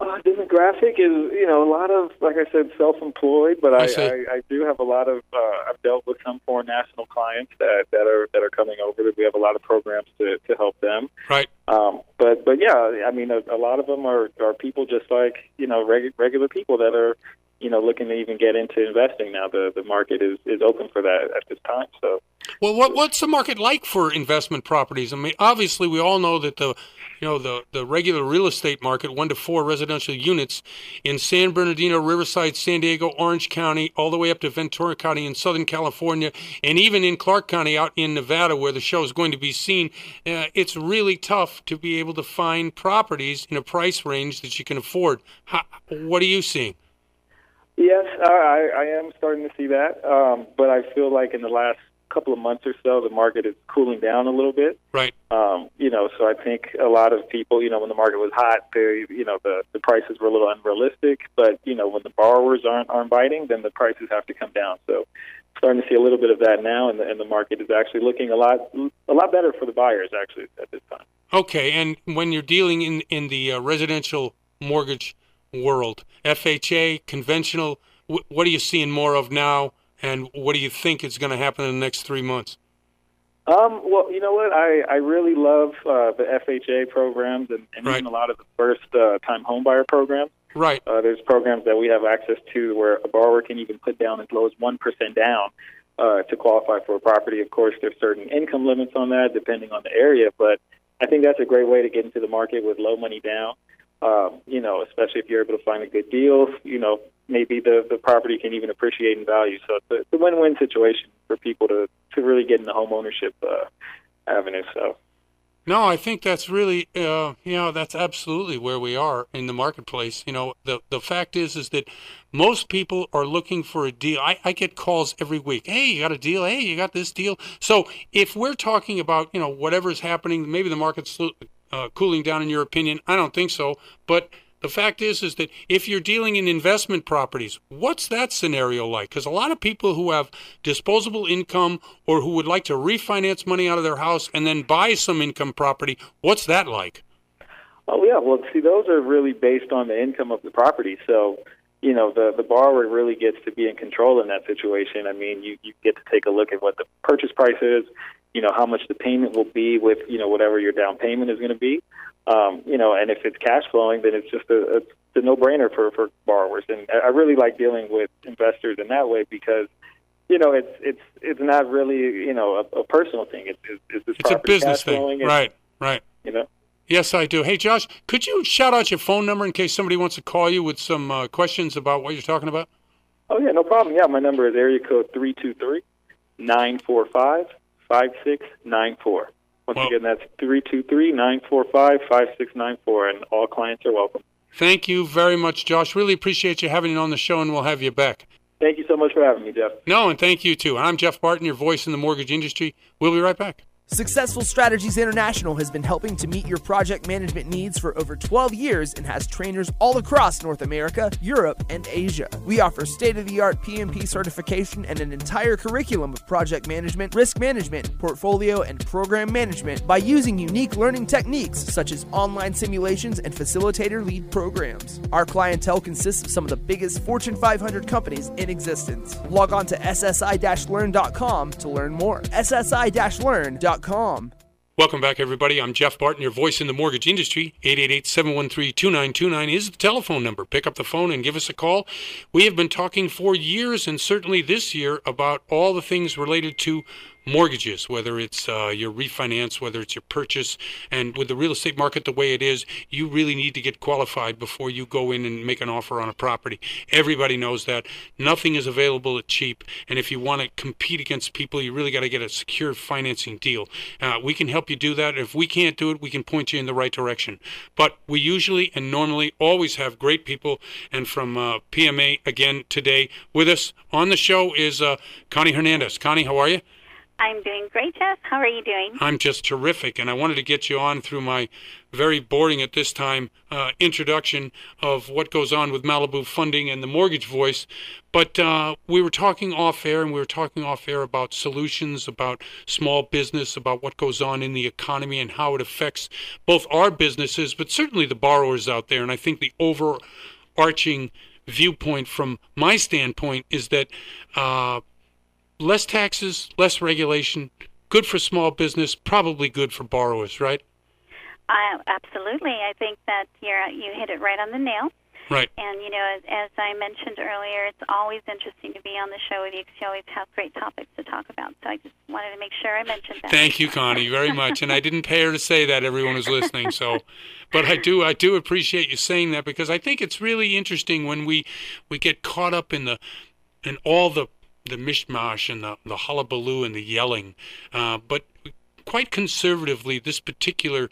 Speaker 17: Uh, demographic is, you know, a lot of, like I said, self-employed, but I,
Speaker 13: I.
Speaker 17: I, I do have a lot of. Uh, I've dealt with some foreign national clients that that are that are coming over. That we have a lot of programs to to help them.
Speaker 13: Right.
Speaker 17: Um, but but yeah, I mean, a, a lot of them are are people just like you know reg- regular people that are you know looking to even get into investing now. The the market is is open for that at this time. So
Speaker 13: Well, what what's the market like for investment properties? I mean, obviously, we all know that the you know the the regular real estate market, one to four residential units in San Bernardino, Riverside, San Diego, Orange County, all the way up to Ventura County in Southern California, and even in Clark County out in Nevada, where the show is going to be seen. Uh, it's really tough to be able to find properties in a price range that you can afford. How, what are you seeing?
Speaker 17: Yes, I, I I am starting to see that, um, but I feel like in the last couple of months or so, the market is cooling down a little bit.
Speaker 13: Right.
Speaker 17: Um, you know, so I think a lot of people, you know, when the market was hot, they, you know, the the prices were a little unrealistic. But you know, when the borrowers aren't aren't biting, then the prices have to come down. So, starting to see a little bit of that now, and the, and the market is actually looking a lot a lot better for the buyers actually at this time.
Speaker 13: Okay, and when you're dealing in in the uh, residential mortgage world, FHA, conventional, wh- what are you seeing more of now, and what do you think is going to happen in the next three months?
Speaker 17: Um, well, you know what? I, I really love uh, the FHA programs and, and even a lot of the first uh, time homebuyer programs.
Speaker 13: Right.
Speaker 17: Uh, there's programs that we have access to where a borrower can even put down as low as 1% down uh, to qualify for a property. Of course, there's certain income limits on that depending on the area, but I think that's a great way to get into the market with low money down. Um, you know, especially if you're able to find a good deal, you know, maybe the, the property can even appreciate in value. So it's a, it's a win-win situation for people to, to really get in the home ownership uh, avenue. So.
Speaker 13: No, I think that's really, uh, you know, that's absolutely where we are in the marketplace. You know, the the fact is, is that most people are looking for a deal. I, I get calls every week. Hey, you got a deal? Hey, you got this deal? So if we're talking about, you know, whatever's happening, maybe the market's uh, cooling down. In your opinion, I don't think so. But the fact is, is that if you're dealing in investment properties, what's that scenario like? Because a lot of people who have disposable income or who would like to refinance money out of their house and then buy some income property, what's that like?
Speaker 17: Oh yeah, well, see, those are really based on the income of the property. So, you know, the the borrower really gets to be in control in that situation. I mean, you you get to take a look at what the purchase price is, you know, how much the payment will be with you know whatever your down payment is going to be, um, you know, and if it's cash flowing, then it's just a, it's a no brainer for for borrowers. And I really like dealing with investors in that way because. You know, it's it's it's not really you know a, a personal thing. It's it's, it's this
Speaker 13: It's a business
Speaker 17: cash
Speaker 13: thing, right? Right.
Speaker 17: You know.
Speaker 13: Yes, I do. Hey, Josh, could you shout out your phone number in case somebody wants to call you with some uh, questions about what you're talking about?
Speaker 17: Oh yeah, no problem. Yeah, my number is area code three two three nine four five five six nine four. Once again, that's three two three nine four five five six nine four, and all clients are welcome.
Speaker 13: Thank you very much, Josh. Really appreciate you having you on the show, and we'll have you back.
Speaker 17: Thank you so much for having me, Jeff.
Speaker 13: No, and thank you too. I'm Jeff Barton, your voice in the mortgage industry. We'll be right back.
Speaker 16: Successful Strategies International has been helping to meet your project management needs for over 12 years and has trainers all across North America, Europe, and Asia. We offer state of the art PMP certification and an entire curriculum of project management, risk management, portfolio, and program management by using unique learning techniques such as online simulations and facilitator lead programs. Our clientele consists of some of the biggest Fortune 500 companies in existence. Log on to ssi learn.com to learn more. ssi learn.com.
Speaker 13: Welcome back, everybody. I'm Jeff Barton, your voice in the mortgage industry. 888-713-2929 is the telephone number. Pick up the phone and give us a call. We have been talking for years and certainly this year about all the things related to mortgages, whether it's uh, your refinance, whether it's your purchase. And with the real estate market the way it is, you really need to get qualified before you go in and make an offer on a property. Everybody knows that. Nothing is available at cheap. And if you want to compete against people, you really got to get a secure financing deal. Uh, we can help you do that. If we can't do it, we can point you in the right direction. But we usually and normally always have great people. And from uh, PMA again today with us on the show is uh, Connie Hernandez. Connie, how are you?
Speaker 22: I'm doing great, Jeff. How are you doing?
Speaker 13: I'm just terrific, and I wanted to get you on through my very boring at this time uh, introduction of what goes on with Malibu funding and the mortgage voice. But uh, we were talking off air, and we were talking off air about solutions, about small business, about what goes on in the economy and how it affects both our businesses, but certainly the borrowers out there. And I think the overarching viewpoint from my standpoint is that. Uh, less taxes, less regulation, good for small business, probably good for borrowers, right?
Speaker 22: Uh, absolutely. I think that you're, you hit it right on the nail.
Speaker 13: Right.
Speaker 22: And, you know, as, as I mentioned earlier, it's always interesting to be on the show with you because you always have great topics to talk about. So I just wanted to make sure I mentioned that.
Speaker 13: Thank you, Connie, very much. and I didn't pay her to say that. Everyone was listening. So, but I do, I do appreciate you saying that because I think it's really interesting when we, we get caught up in the, in all the the mishmash and the, the hullabaloo and the yelling. Uh, but quite conservatively, this particular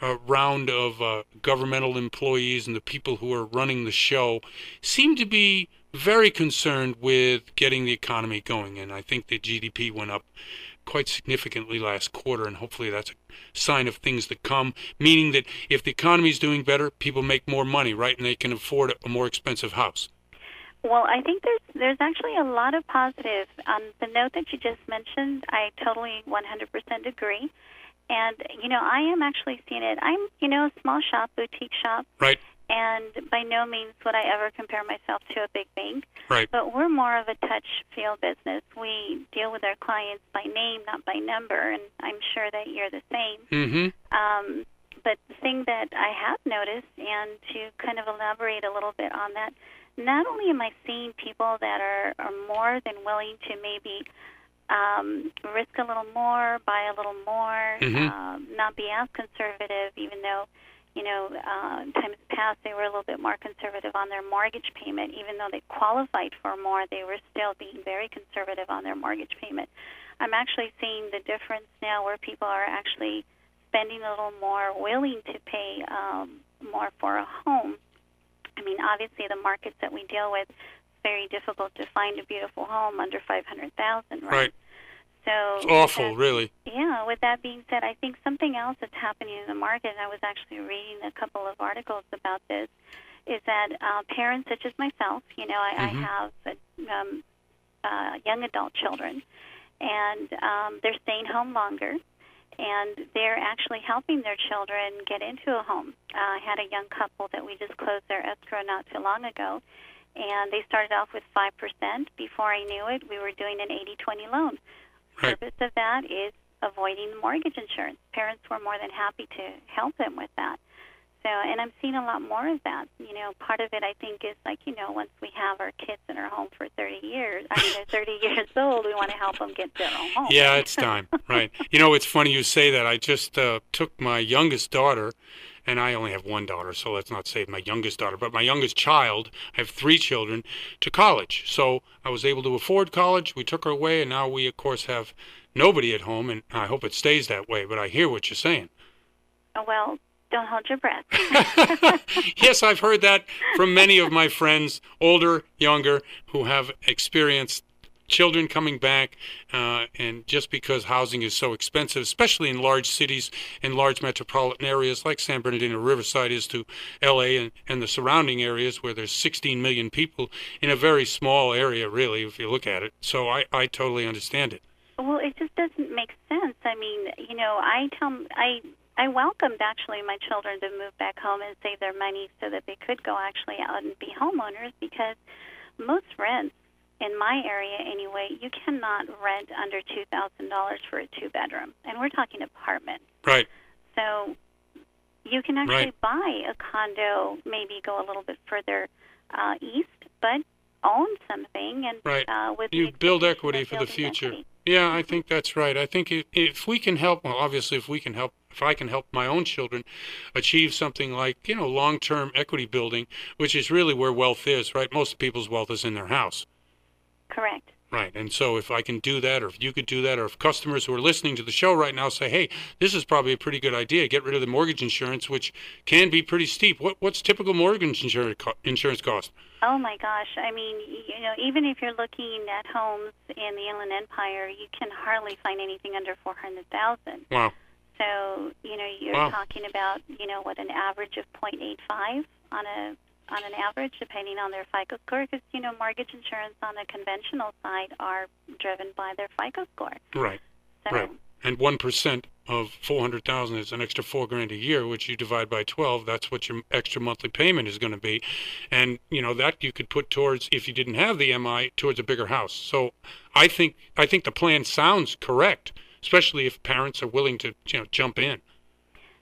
Speaker 13: uh, round of uh, governmental employees and the people who are running the show seem to be very concerned with getting the economy going. And I think the GDP went up quite significantly last quarter, and hopefully that's a sign of things to come. Meaning that if the economy is doing better, people make more money, right? And they can afford a more expensive house.
Speaker 22: Well, I think there's there's actually a lot of positive. On the note that you just mentioned, I totally 100% agree. And you know, I am actually seeing it. I'm you know a small shop, boutique shop,
Speaker 13: right?
Speaker 22: And by no means would I ever compare myself to a big bank.
Speaker 13: Right.
Speaker 22: But we're more of a touch feel business. We deal with our clients by name, not by number, and I'm sure that you're the same.
Speaker 13: Mm-hmm.
Speaker 22: Um, but the thing that I have noticed, and to kind of elaborate a little bit on that, not only am I seeing people that are, are more than willing to maybe um, risk a little more, buy a little more,
Speaker 23: Mhm.
Speaker 22: um, not be as conservative, even though, you know, uh, times past they were a little bit more conservative on their mortgage payment. Even though they qualified for more, they were still being very conservative on their mortgage payment. I'm actually seeing the difference now where people are actually spending a little more, willing to pay um, more for a home. I mean, obviously, the markets that we deal with, it's very difficult to find a beautiful home under five hundred thousand, right?
Speaker 13: Right.
Speaker 22: So
Speaker 13: It's awful,
Speaker 22: with
Speaker 13: really.
Speaker 22: Yeah. With that being said, I think something else that's happening in the market, and I was actually reading a couple of articles about this, is that uh, parents such as myself, you know, I,
Speaker 23: Mhm.
Speaker 22: I have uh, um, uh, young adult children, and um, they're staying home longer and they're actually helping their children get into a home. Uh, I had a young couple that we just closed their escrow not too long ago, and they started off with 5%. Before I knew it, we were doing an 80 20 loan.
Speaker 13: Right.
Speaker 22: purpose of that is avoiding mortgage insurance. Parents were more than happy to help them with that. So, and I'm seeing a lot more of that. You know, part of it I think is like, you know, once we have our kids in our home for 30 years, I mean, they're 30 years old, we want to help them get their own home.
Speaker 13: Yeah, it's time. right. You know, it's funny you say that. I just uh, took my youngest daughter, and I only have one daughter, so let's not say my youngest daughter, but my youngest child, I have three children, to college. So I was able to afford college. We took her away, and now we, of course, have nobody at home, and I hope it stays that way. But I hear what you're saying.
Speaker 22: Oh, well, don't hold your breath.
Speaker 13: yes, I've heard that from many of my friends, older, younger, who have experienced children coming back, uh, and just because housing is so expensive, especially in large cities and large metropolitan areas like San Bernardino Riverside is to LA and, and the surrounding areas where there's 16 million people in a very small area, really, if you look at it. So I, I totally understand it.
Speaker 22: Well, it just doesn't make sense. I mean, you know, I tell I I welcomed actually my children to move back home and save their money so that they could go actually out and be homeowners because most rents in my area anyway, you cannot rent under two thousand dollars for a two bedroom, and we're talking apartment.
Speaker 13: Right.
Speaker 22: So you can actually
Speaker 13: Right.
Speaker 22: buy a condo, maybe go a little bit further uh, east, but own something and
Speaker 13: Right.
Speaker 22: uh, with
Speaker 13: You build equity for the future.
Speaker 22: equity.
Speaker 13: Yeah, I think that's right. I think if, if we can help, well, obviously, if we can help, if I can help my own children achieve something like, you know, long term equity building, which is really where wealth is, right? Most people's wealth is in their house.
Speaker 22: Correct.
Speaker 13: Right. And so if I can do that, or if you could do that, or if customers who are listening to the show right now say, hey, this is probably a pretty good idea, get rid of the mortgage insurance, which can be pretty steep. What, what's typical mortgage insurance, co- insurance cost?
Speaker 22: Oh my gosh! I mean, you know, even if you're looking at homes in the Inland Empire, you can hardly find anything under four hundred thousand.
Speaker 13: Wow.
Speaker 22: So you know, you're
Speaker 13: Wow.
Speaker 22: talking about you know what an average of 0.85 on a on an average, depending on their FICO score, because you know mortgage insurance on the conventional side are driven by their FICO score.
Speaker 13: Right.
Speaker 22: So
Speaker 13: Right. And 1% of 400,000 is an extra 4 grand a year, which you divide by 12, that's what your extra monthly payment is going to be. And, you know, that you could put towards if you didn't have the MI towards a bigger house. So, I think I think the plan sounds correct, especially if parents are willing to, you know, jump in.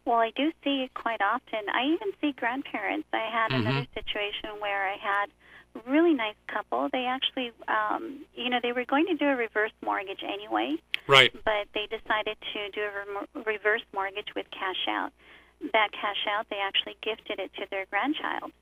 Speaker 22: Well, I do see it quite often. I even see grandparents. I had
Speaker 13: Mhm.
Speaker 22: another situation where I had a really nice couple. They actually, um, you know, they were going to do a reverse mortgage anyway,
Speaker 13: Right.
Speaker 22: but they decided to do a rem- reverse mortgage with cash out. That cash out, they actually gifted it to their grandchild,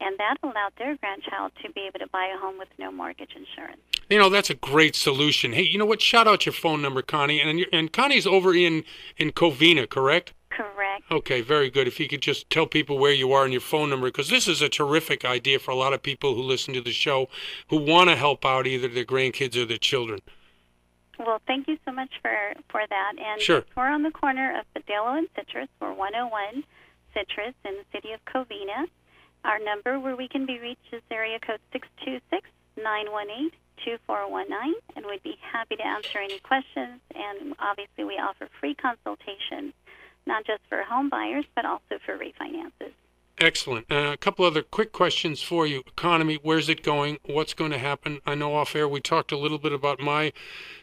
Speaker 22: and that allowed their grandchild to be able to buy a home with no mortgage insurance.
Speaker 13: You know, that's a great solution. Hey, you know what? Shout out your phone number, Connie. And, and Connie's over in, in Covina, correct?
Speaker 22: Correct.
Speaker 13: Okay, very good. If you could just tell people where you are and your phone number, because this is a terrific idea for a lot of people who listen to the show who want to help out either their grandkids or their children.
Speaker 22: Well, thank you so much for for that. And
Speaker 13: Sure.
Speaker 22: we're on the corner of Badillo and Citrus. We're 101 Citrus in the city of Covina. Our number where we can be reached is area code 626-918-2419, and we'd be happy to answer any questions. And obviously, we offer free consultation, not just for home buyers, but also for refinances.
Speaker 13: Excellent. Uh, a couple other quick questions for you. Economy, where's it going? What's going to happen? I know off air we talked a little bit about my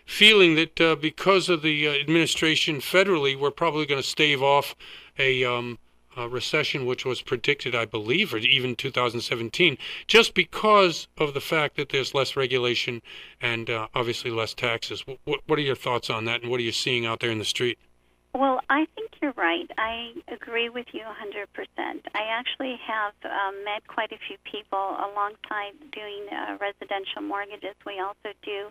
Speaker 13: feeling that uh, because of the uh, administration federally, we're probably going to stave off a, um, a recession, which was predicted, I believe, or even 2017, just because of the fact that there's less regulation and uh, obviously less taxes. What, what are your thoughts on that, and what are you seeing out there in the street?
Speaker 22: Well, I think you're right. I agree with you 100%. I actually have um, met quite a few people alongside doing uh, residential mortgages. We also do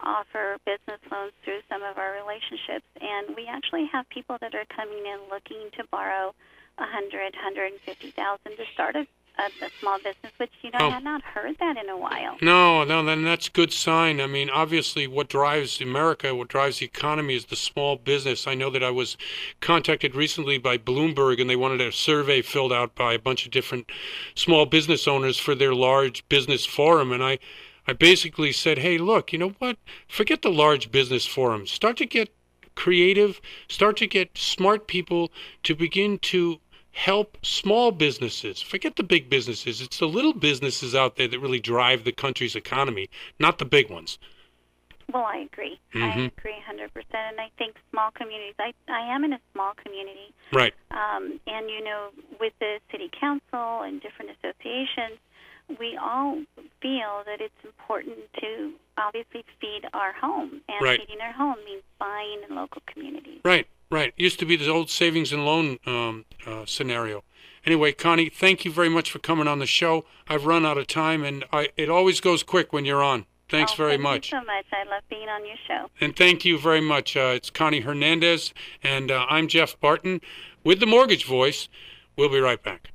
Speaker 22: offer business loans through some of our relationships, and we actually have people that are coming in looking to borrow 100, 150,000 to start a, a, a small business, which you know
Speaker 13: Oh.
Speaker 22: I had not heard that in a while.
Speaker 13: No, no, then that's a good sign. I mean, obviously, what drives America, what drives the economy is the small business. I know that I was contacted recently by Bloomberg, and they wanted a survey filled out by a bunch of different small business owners for their large business forum, and I, I basically said, hey, look, you know what? Forget the large business forums. Start to get creative. Start to get smart people to begin to help small businesses. Forget the big businesses. It's the little businesses out there that really drive the country's economy, not the big ones.
Speaker 22: Well, I agree. I
Speaker 13: Mhm.
Speaker 22: agree 100%. And I think small communities, I, I am in a small community.
Speaker 13: Right.
Speaker 22: Um, and, you know, with the city council and different associations, we all feel that it's important to obviously feed our home. And
Speaker 13: Right.
Speaker 22: feeding our home means buying in local communities.
Speaker 13: Right, right. Used to be the old savings and loan um, uh, scenario. Anyway, Connie, thank you very much for coming on the show. I've run out of time, and I, it always goes quick when you're on. Thanks
Speaker 22: Oh,
Speaker 13: very
Speaker 22: thank
Speaker 13: much.
Speaker 22: you so much. I love being on your show.
Speaker 13: And thank you very much. Uh, it's Connie Hernandez, and uh, I'm Jeff Barton with the Mortgage Voice. We'll be right back.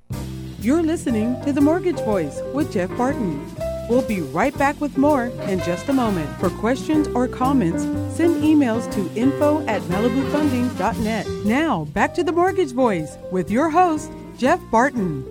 Speaker 12: You're listening to The Mortgage Voice with Jeff Barton. We'll be right back with more in just a moment. For questions or comments, send emails to info at malibufunding.net. Now, back to The Mortgage Voice with your host, Jeff Barton.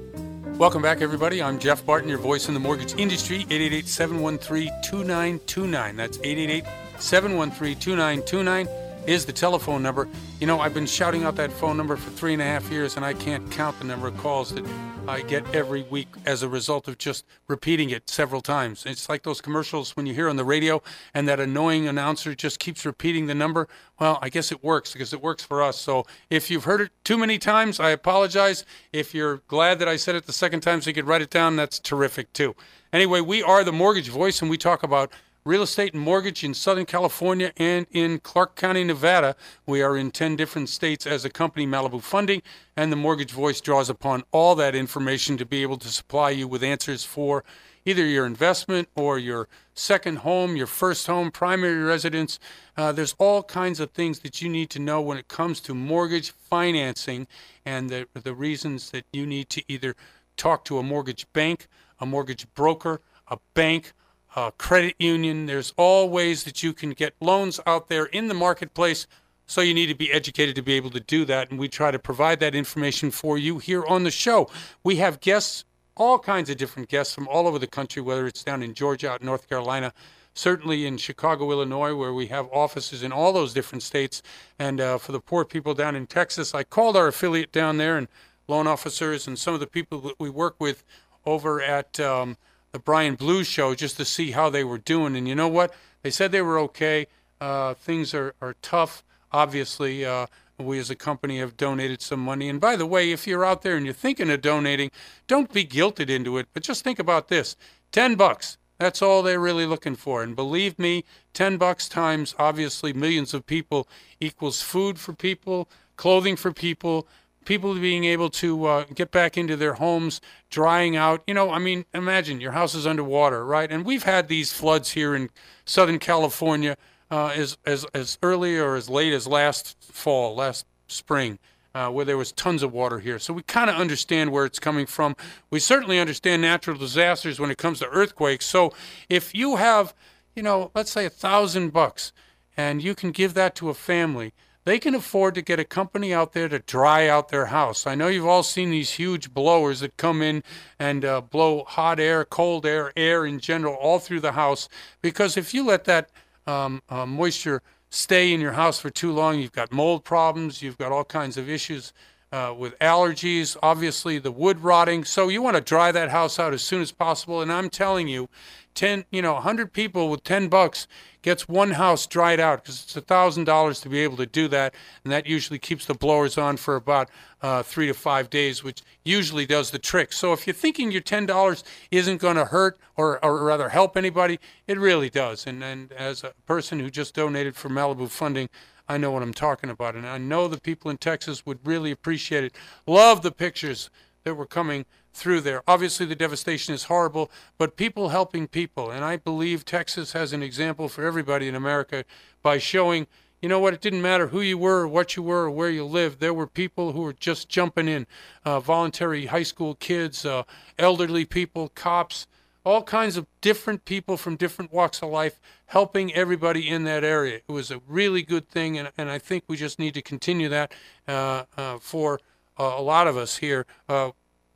Speaker 13: Welcome back, everybody. I'm Jeff Barton, your voice in the mortgage industry. 888 713 2929. That's 888 713 2929 is the telephone number. You know, I've been shouting out that phone number for three and a half years, and I can't count the number of calls that I get every week as a result of just repeating it several times. It's like those commercials when you hear on the radio and that annoying announcer just keeps repeating the number. Well, I guess it works because it works for us. So if you've heard it too many times, I apologize. If you're glad that I said it the second time so you could write it down, that's terrific too. Anyway, we are the mortgage voice and we talk about real estate and mortgage in Southern California and in Clark County, Nevada. We are in 10 different states as a company, Malibu Funding, and the Mortgage Voice draws upon all that information to be able to supply you with answers for either your investment or your second home, your first home, primary residence. Uh, there's all kinds of things that you need to know when it comes to mortgage financing and the, the reasons that you need to either talk to a mortgage bank, a mortgage broker, a bank, a credit union. There's all ways that you can get loans out there in the marketplace. So you need to be educated to be able to do that. And we try to provide that information for you here on the show. We have guests all kinds of different guests from all over the country, whether it's down in Georgia, out in North Carolina, certainly in Chicago, Illinois, where we have offices in all those different states. And uh, for the poor people down in Texas, I called our affiliate down there and loan officers and some of the people that we work with over at um, the Brian Blues show just to see how they were doing. And you know what? They said they were okay. Uh, things are, are tough, obviously. Uh, we as a company have donated some money. And by the way, if you're out there and you're thinking of donating, don't be guilted into it, but just think about this 10 bucks. That's all they're really looking for. And believe me, 10 bucks times obviously millions of people equals food for people, clothing for people, people being able to uh, get back into their homes, drying out. You know, I mean, imagine your house is underwater, right? And we've had these floods here in Southern California uh, as, as, as early or as late as last fall, last spring. Uh, where there was tons of water here. So we kind of understand where it's coming from. We certainly understand natural disasters when it comes to earthquakes. So if you have, you know, let's say a thousand bucks and you can give that to a family, they can afford to get a company out there to dry out their house. I know you've all seen these huge blowers that come in and uh, blow hot air, cold air, air in general all through the house. Because if you let that um, uh, moisture stay in your house for too long, you've got mold problems, you've got all kinds of issues uh, with allergies, obviously the wood rotting. So you want to dry that house out as soon as possible. And I'm telling you, 10, you know, 100 people with 10 bucks gets one house dried out because it's a $1,000 to be able to do that. And that usually keeps the blowers on for about uh, three to five days, which usually does the trick. So if you're thinking your $10 isn't going to hurt or, or rather help anybody, it really does. And, and as a person who just donated for Malibu funding, I know what I'm talking about. And I know the people in Texas would really appreciate it. Love the pictures that were coming through there. Obviously, the devastation is horrible, but people helping people. And I believe Texas has an example for everybody in America by showing, you know what, it didn't matter who you were, or what you were, or where you lived. There were people who were just jumping in uh, voluntary high school kids, uh, elderly people, cops, all kinds of different people from different walks of life helping everybody in that area. It was a really good thing, and, and I think we just need to continue that uh, uh for uh, a lot of us here.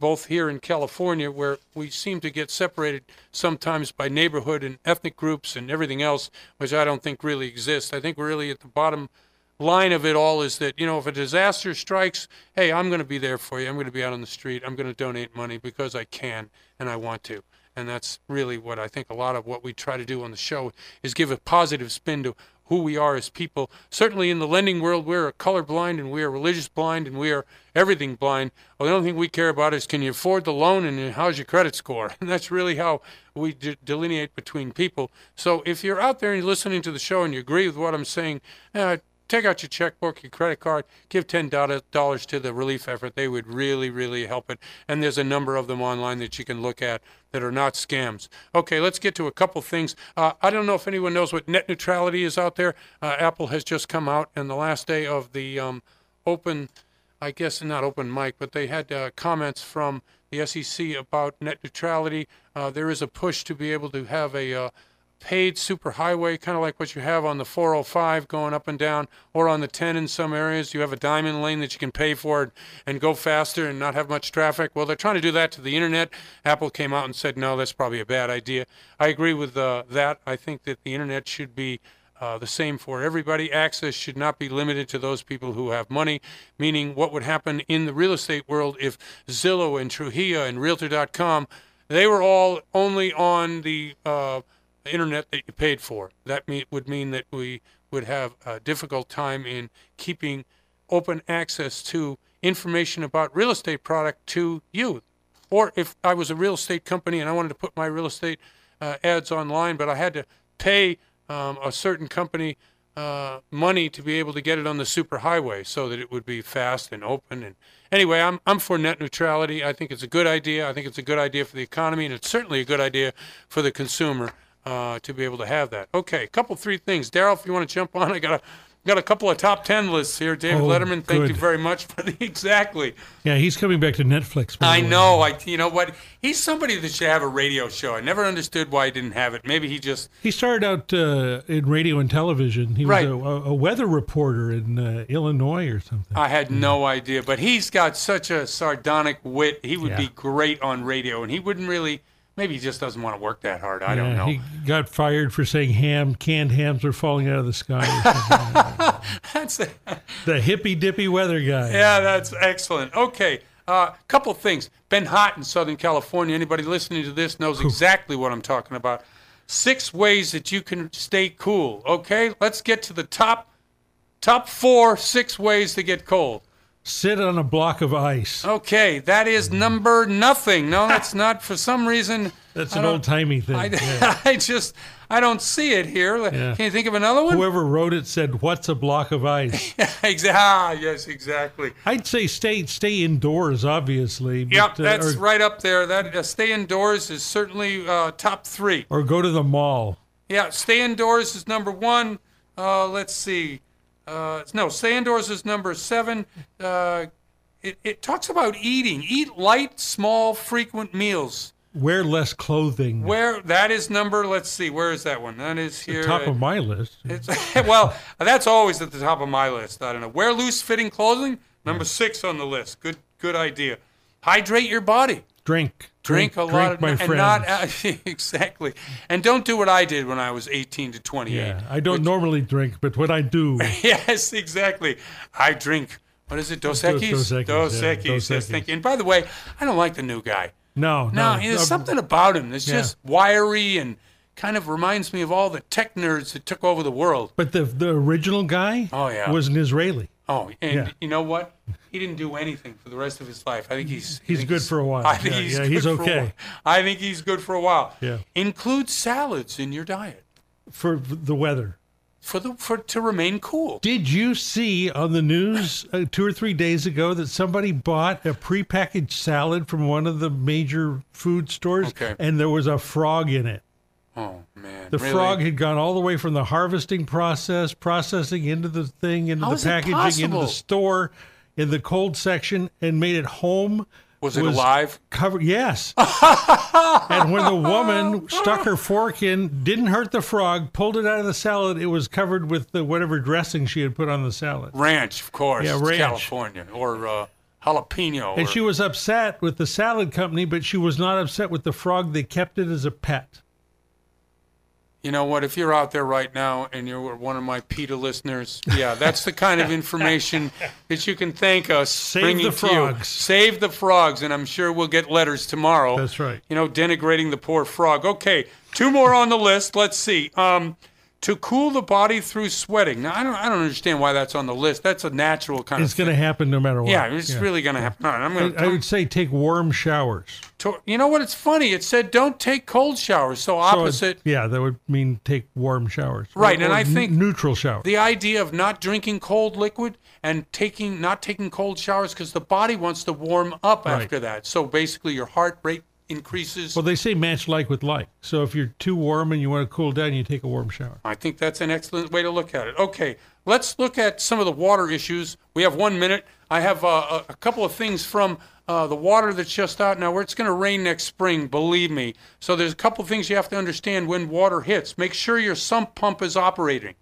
Speaker 13: Both here in California, where we seem to get separated sometimes by neighborhood and ethnic groups and everything else, which I don't think really exists. I think really at the bottom line of it all is that, you know, if a disaster strikes, hey, I'm going to be there for you. I'm going to be out on the street. I'm going to donate money because I can and I want to. And that's really what I think a lot of what we try to do on the show is give a positive spin to who we are as people. Certainly in the lending world, we're colorblind and we are religious blind and we are everything blind. Well, the only thing we care about is can you afford the loan and how's your credit score? And that's really how we de- delineate between people. So if you're out there and you're listening to the show and you agree with what I'm saying, uh, take out your checkbook, your credit card, give ten dollars to the relief effort. They would really, really help it. And there's a number of them online that you can look at that are not scams. Okay, let's get to a couple things. Uh, I don't know if anyone knows what net neutrality is out there. Uh, Apple has just come out, and the last day of the um, open, I guess not open mic, but they had uh, comments from the SEC about net neutrality. Uh, there is a push to be able to have a paid superhighway, kind of like what you have on the 405 going up and down, or on the 10 in some areas. You have a diamond lane that you can pay for and go faster and not have much traffic. Well, they're trying to do that to the internet. Apple came out and said, no, that's probably a bad idea. I agree with uh, that. I think that the internet should be. Uh, the same for everybody. Access should not be limited to those people who have money, meaning what would happen in the real estate world if Zillow and Trulia and Realtor.com, they were all only on the uh, internet that you paid for. That mean, would mean that we would have a difficult time in keeping open access to information about real estate product to you. Or if I was a real estate company and I wanted to put my real estate uh, ads online, but I had to pay um, a certain company uh, money to be able to get it on the superhighway so that it would be fast and open. And anyway, I'm I'm for net neutrality. I think it's a good idea. I think it's a good idea for the economy, and it's certainly a good idea for the consumer uh, to be able to have that. Okay, a couple three things, Daryl. If you want to jump on, I got a got a couple of top ten lists here. David
Speaker 15: Oh,
Speaker 13: Letterman, thank you very much for the exactly.
Speaker 15: Yeah, he's coming back to Netflix.
Speaker 13: I know. I you know what? He's somebody that should have a radio show. I never understood why he didn't have it. Maybe he just
Speaker 15: He started out uh, in radio and television. He was a, a weather reporter in uh, Illinois or something.
Speaker 13: I had no idea, but he's got such a sardonic wit. He would
Speaker 15: Yeah.
Speaker 13: be great on radio, and he wouldn't really. Maybe he just doesn't want to work that hard. I don't know.
Speaker 15: He got fired for saying ham canned hams are falling out of the sky.
Speaker 13: That's a,
Speaker 15: the hippy dippy weather guy.
Speaker 13: yeah, that's excellent. Okay, a uh, couple things. Been hot in Southern California. Anybody listening to this knows exactly what I'm talking about. Six ways that you can stay cool. Okay, let's get to the top. Top four, six ways to get cold.
Speaker 15: Sit on a block of ice.
Speaker 13: Okay, that is number nothing. No, that's not. For some reason,
Speaker 15: That's
Speaker 13: I
Speaker 15: an old timey thing.
Speaker 13: I,
Speaker 15: yeah.
Speaker 13: I just I don't see it here.
Speaker 15: Yeah.
Speaker 13: Can you think of another one?
Speaker 15: Whoever wrote it said, "What's a block of ice?"
Speaker 13: Exactly. Ah, yes, exactly.
Speaker 15: I'd say stay stay indoors, obviously. but,
Speaker 13: Yep,
Speaker 15: uh,
Speaker 13: that's
Speaker 15: or,
Speaker 13: right up there. That uh, stay indoors is certainly uh, top three.
Speaker 15: Or go to the mall.
Speaker 13: Yeah, stay indoors is number one. Uh, let's see. Uh, no, Sandor's is number seven. Uh, it, it talks about eating. Eat light, small, frequent meals.
Speaker 15: Wear less clothing.
Speaker 13: Where that is number. Let's see. Where is that one? That is here.
Speaker 15: Top of my list.
Speaker 13: It's, well, that's always at the top of my list. I don't know. Wear loose-fitting clothing. Number six on the list. Good, good idea. Hydrate your body.
Speaker 15: Drink.
Speaker 13: Drink, a lot of
Speaker 15: my
Speaker 13: and
Speaker 15: friends.
Speaker 13: not exactly. And don't do what I did when I was 18 to 28.
Speaker 15: yeah, I don't normally drink, but what I do,
Speaker 13: yes, exactly. I drink. What is it? Dos
Speaker 15: Dos-
Speaker 13: Equis?
Speaker 15: Dos Equis,
Speaker 13: Dos
Speaker 15: yeah,
Speaker 13: Equis,
Speaker 15: Dos
Speaker 13: yes, thank you. And by the way, I don't like the new guy.
Speaker 15: no,
Speaker 13: No,
Speaker 15: no,
Speaker 13: there's
Speaker 15: uh,
Speaker 13: something about him that's
Speaker 15: yeah.
Speaker 13: just wiry and kind of reminds me of all the tech nerds that took over the world.
Speaker 15: But the the original guy,
Speaker 13: Oh, yeah.
Speaker 15: was an Israeli.
Speaker 13: Oh, and
Speaker 15: Yeah.
Speaker 13: you know what? He didn't do anything for the rest of his life. I think he's I
Speaker 15: He's
Speaker 13: think
Speaker 15: good for a while.
Speaker 13: I think
Speaker 15: Yeah,
Speaker 13: he's
Speaker 15: yeah,
Speaker 13: good
Speaker 15: he's
Speaker 13: for a
Speaker 15: okay.
Speaker 13: while. I think he's good for a while.
Speaker 15: Yeah.
Speaker 13: Include salads in your diet
Speaker 15: for the weather.
Speaker 13: for the for to remain cool.
Speaker 15: Did you see on the news uh, two or three days ago that somebody bought a prepackaged salad from one of the major food stores,
Speaker 13: Okay.
Speaker 15: and there was a frog in it?
Speaker 13: Oh man,
Speaker 15: The
Speaker 13: really?
Speaker 15: frog had gone all the way from the harvesting process, processing into the thing, into
Speaker 13: How
Speaker 15: the packaging, into the store, in the cold section, and made it home.
Speaker 13: Was it alive?
Speaker 15: Covered, yes. and when the woman stuck her fork in, didn't hurt the frog, pulled it out of the salad. It was covered with the whatever dressing she had put on the salad.
Speaker 13: ranch, of course.
Speaker 15: Yeah, ranch.
Speaker 13: California or uh, jalapeno.
Speaker 15: And
Speaker 13: or-
Speaker 15: she was upset with the salad company, but she was not upset with the frog. They kept it as a pet.
Speaker 13: You know what? If you're out there right now and you're one of my PETA listeners, yeah, that's the kind of information that you can thank us
Speaker 15: Save
Speaker 13: bringing
Speaker 15: the
Speaker 13: to you.
Speaker 15: frogs.
Speaker 13: Save the frogs, and I'm sure we'll get letters tomorrow.
Speaker 15: That's right.
Speaker 13: You know, denigrating the poor frog. Okay, two more on the list. Let's see. Um, to cool the body through sweating. Now, I don't, I don't understand why that's on the list. That's a natural kind
Speaker 15: It's
Speaker 13: of.
Speaker 15: It's going to happen no matter what.
Speaker 13: Yeah, it's really going to happen. Right, I'm going
Speaker 15: I, I would say take warm showers.
Speaker 13: to. You know what? It's funny. It said don't take cold showers. So
Speaker 15: So,
Speaker 13: opposite.
Speaker 15: yeah, that would mean take warm showers.
Speaker 13: Right,
Speaker 15: Or-
Speaker 13: and
Speaker 15: or
Speaker 13: I think-
Speaker 15: neutral showers.
Speaker 13: The idea of not drinking cold liquid and taking not taking cold showers because the body wants to warm up
Speaker 15: Right.
Speaker 13: after that. So basically, your heart rate increases.
Speaker 15: Well, they say match like with like. So if you're too warm and you want to cool down, you take a warm shower.
Speaker 13: I think that's an excellent way to look at it. Okay, let's look at some of the water issues. We have one minute. I have uh, a, a couple of things from uh, the water that's just out now. Where it's going to rain next spring, believe me. So there's a couple of things you have to understand when water hits. Make sure your sump pump is operating.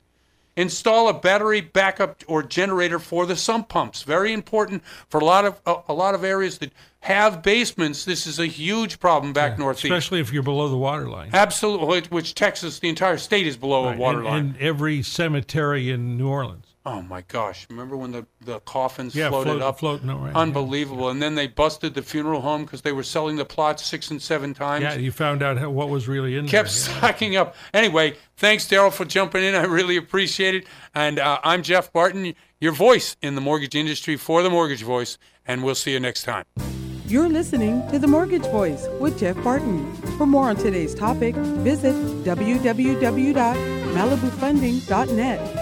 Speaker 13: Install a battery backup or generator for the sump pumps. Very important for a lot of a, a lot of areas that have basements. This is a huge problem back northeast.
Speaker 15: Especially if you're below the water line.
Speaker 13: Absolutely, which Texas, the entire state is below
Speaker 15: Right,
Speaker 13: a water
Speaker 15: and,
Speaker 13: line.
Speaker 15: and every cemetery in New Orleans.
Speaker 13: Oh my gosh! Remember when the, the coffins
Speaker 15: Yeah,
Speaker 13: floated
Speaker 15: float-
Speaker 13: up?
Speaker 15: floating around,
Speaker 13: Unbelievable! And then they busted the funeral home because they were selling the plots six and seven times.
Speaker 15: Yeah, you found out how, what was really in
Speaker 13: Kept
Speaker 15: there. yeah.
Speaker 13: stacking up. Anyway, thanks Daryl for jumping in. I really appreciate it. And uh, I'm Jeff Barton, your voice in the mortgage industry for the Mortgage Voice, and we'll see you next time.
Speaker 12: You're listening to The Mortgage Voice with Jeff Barton. For more on today's topic, visit www.malibufunding.net.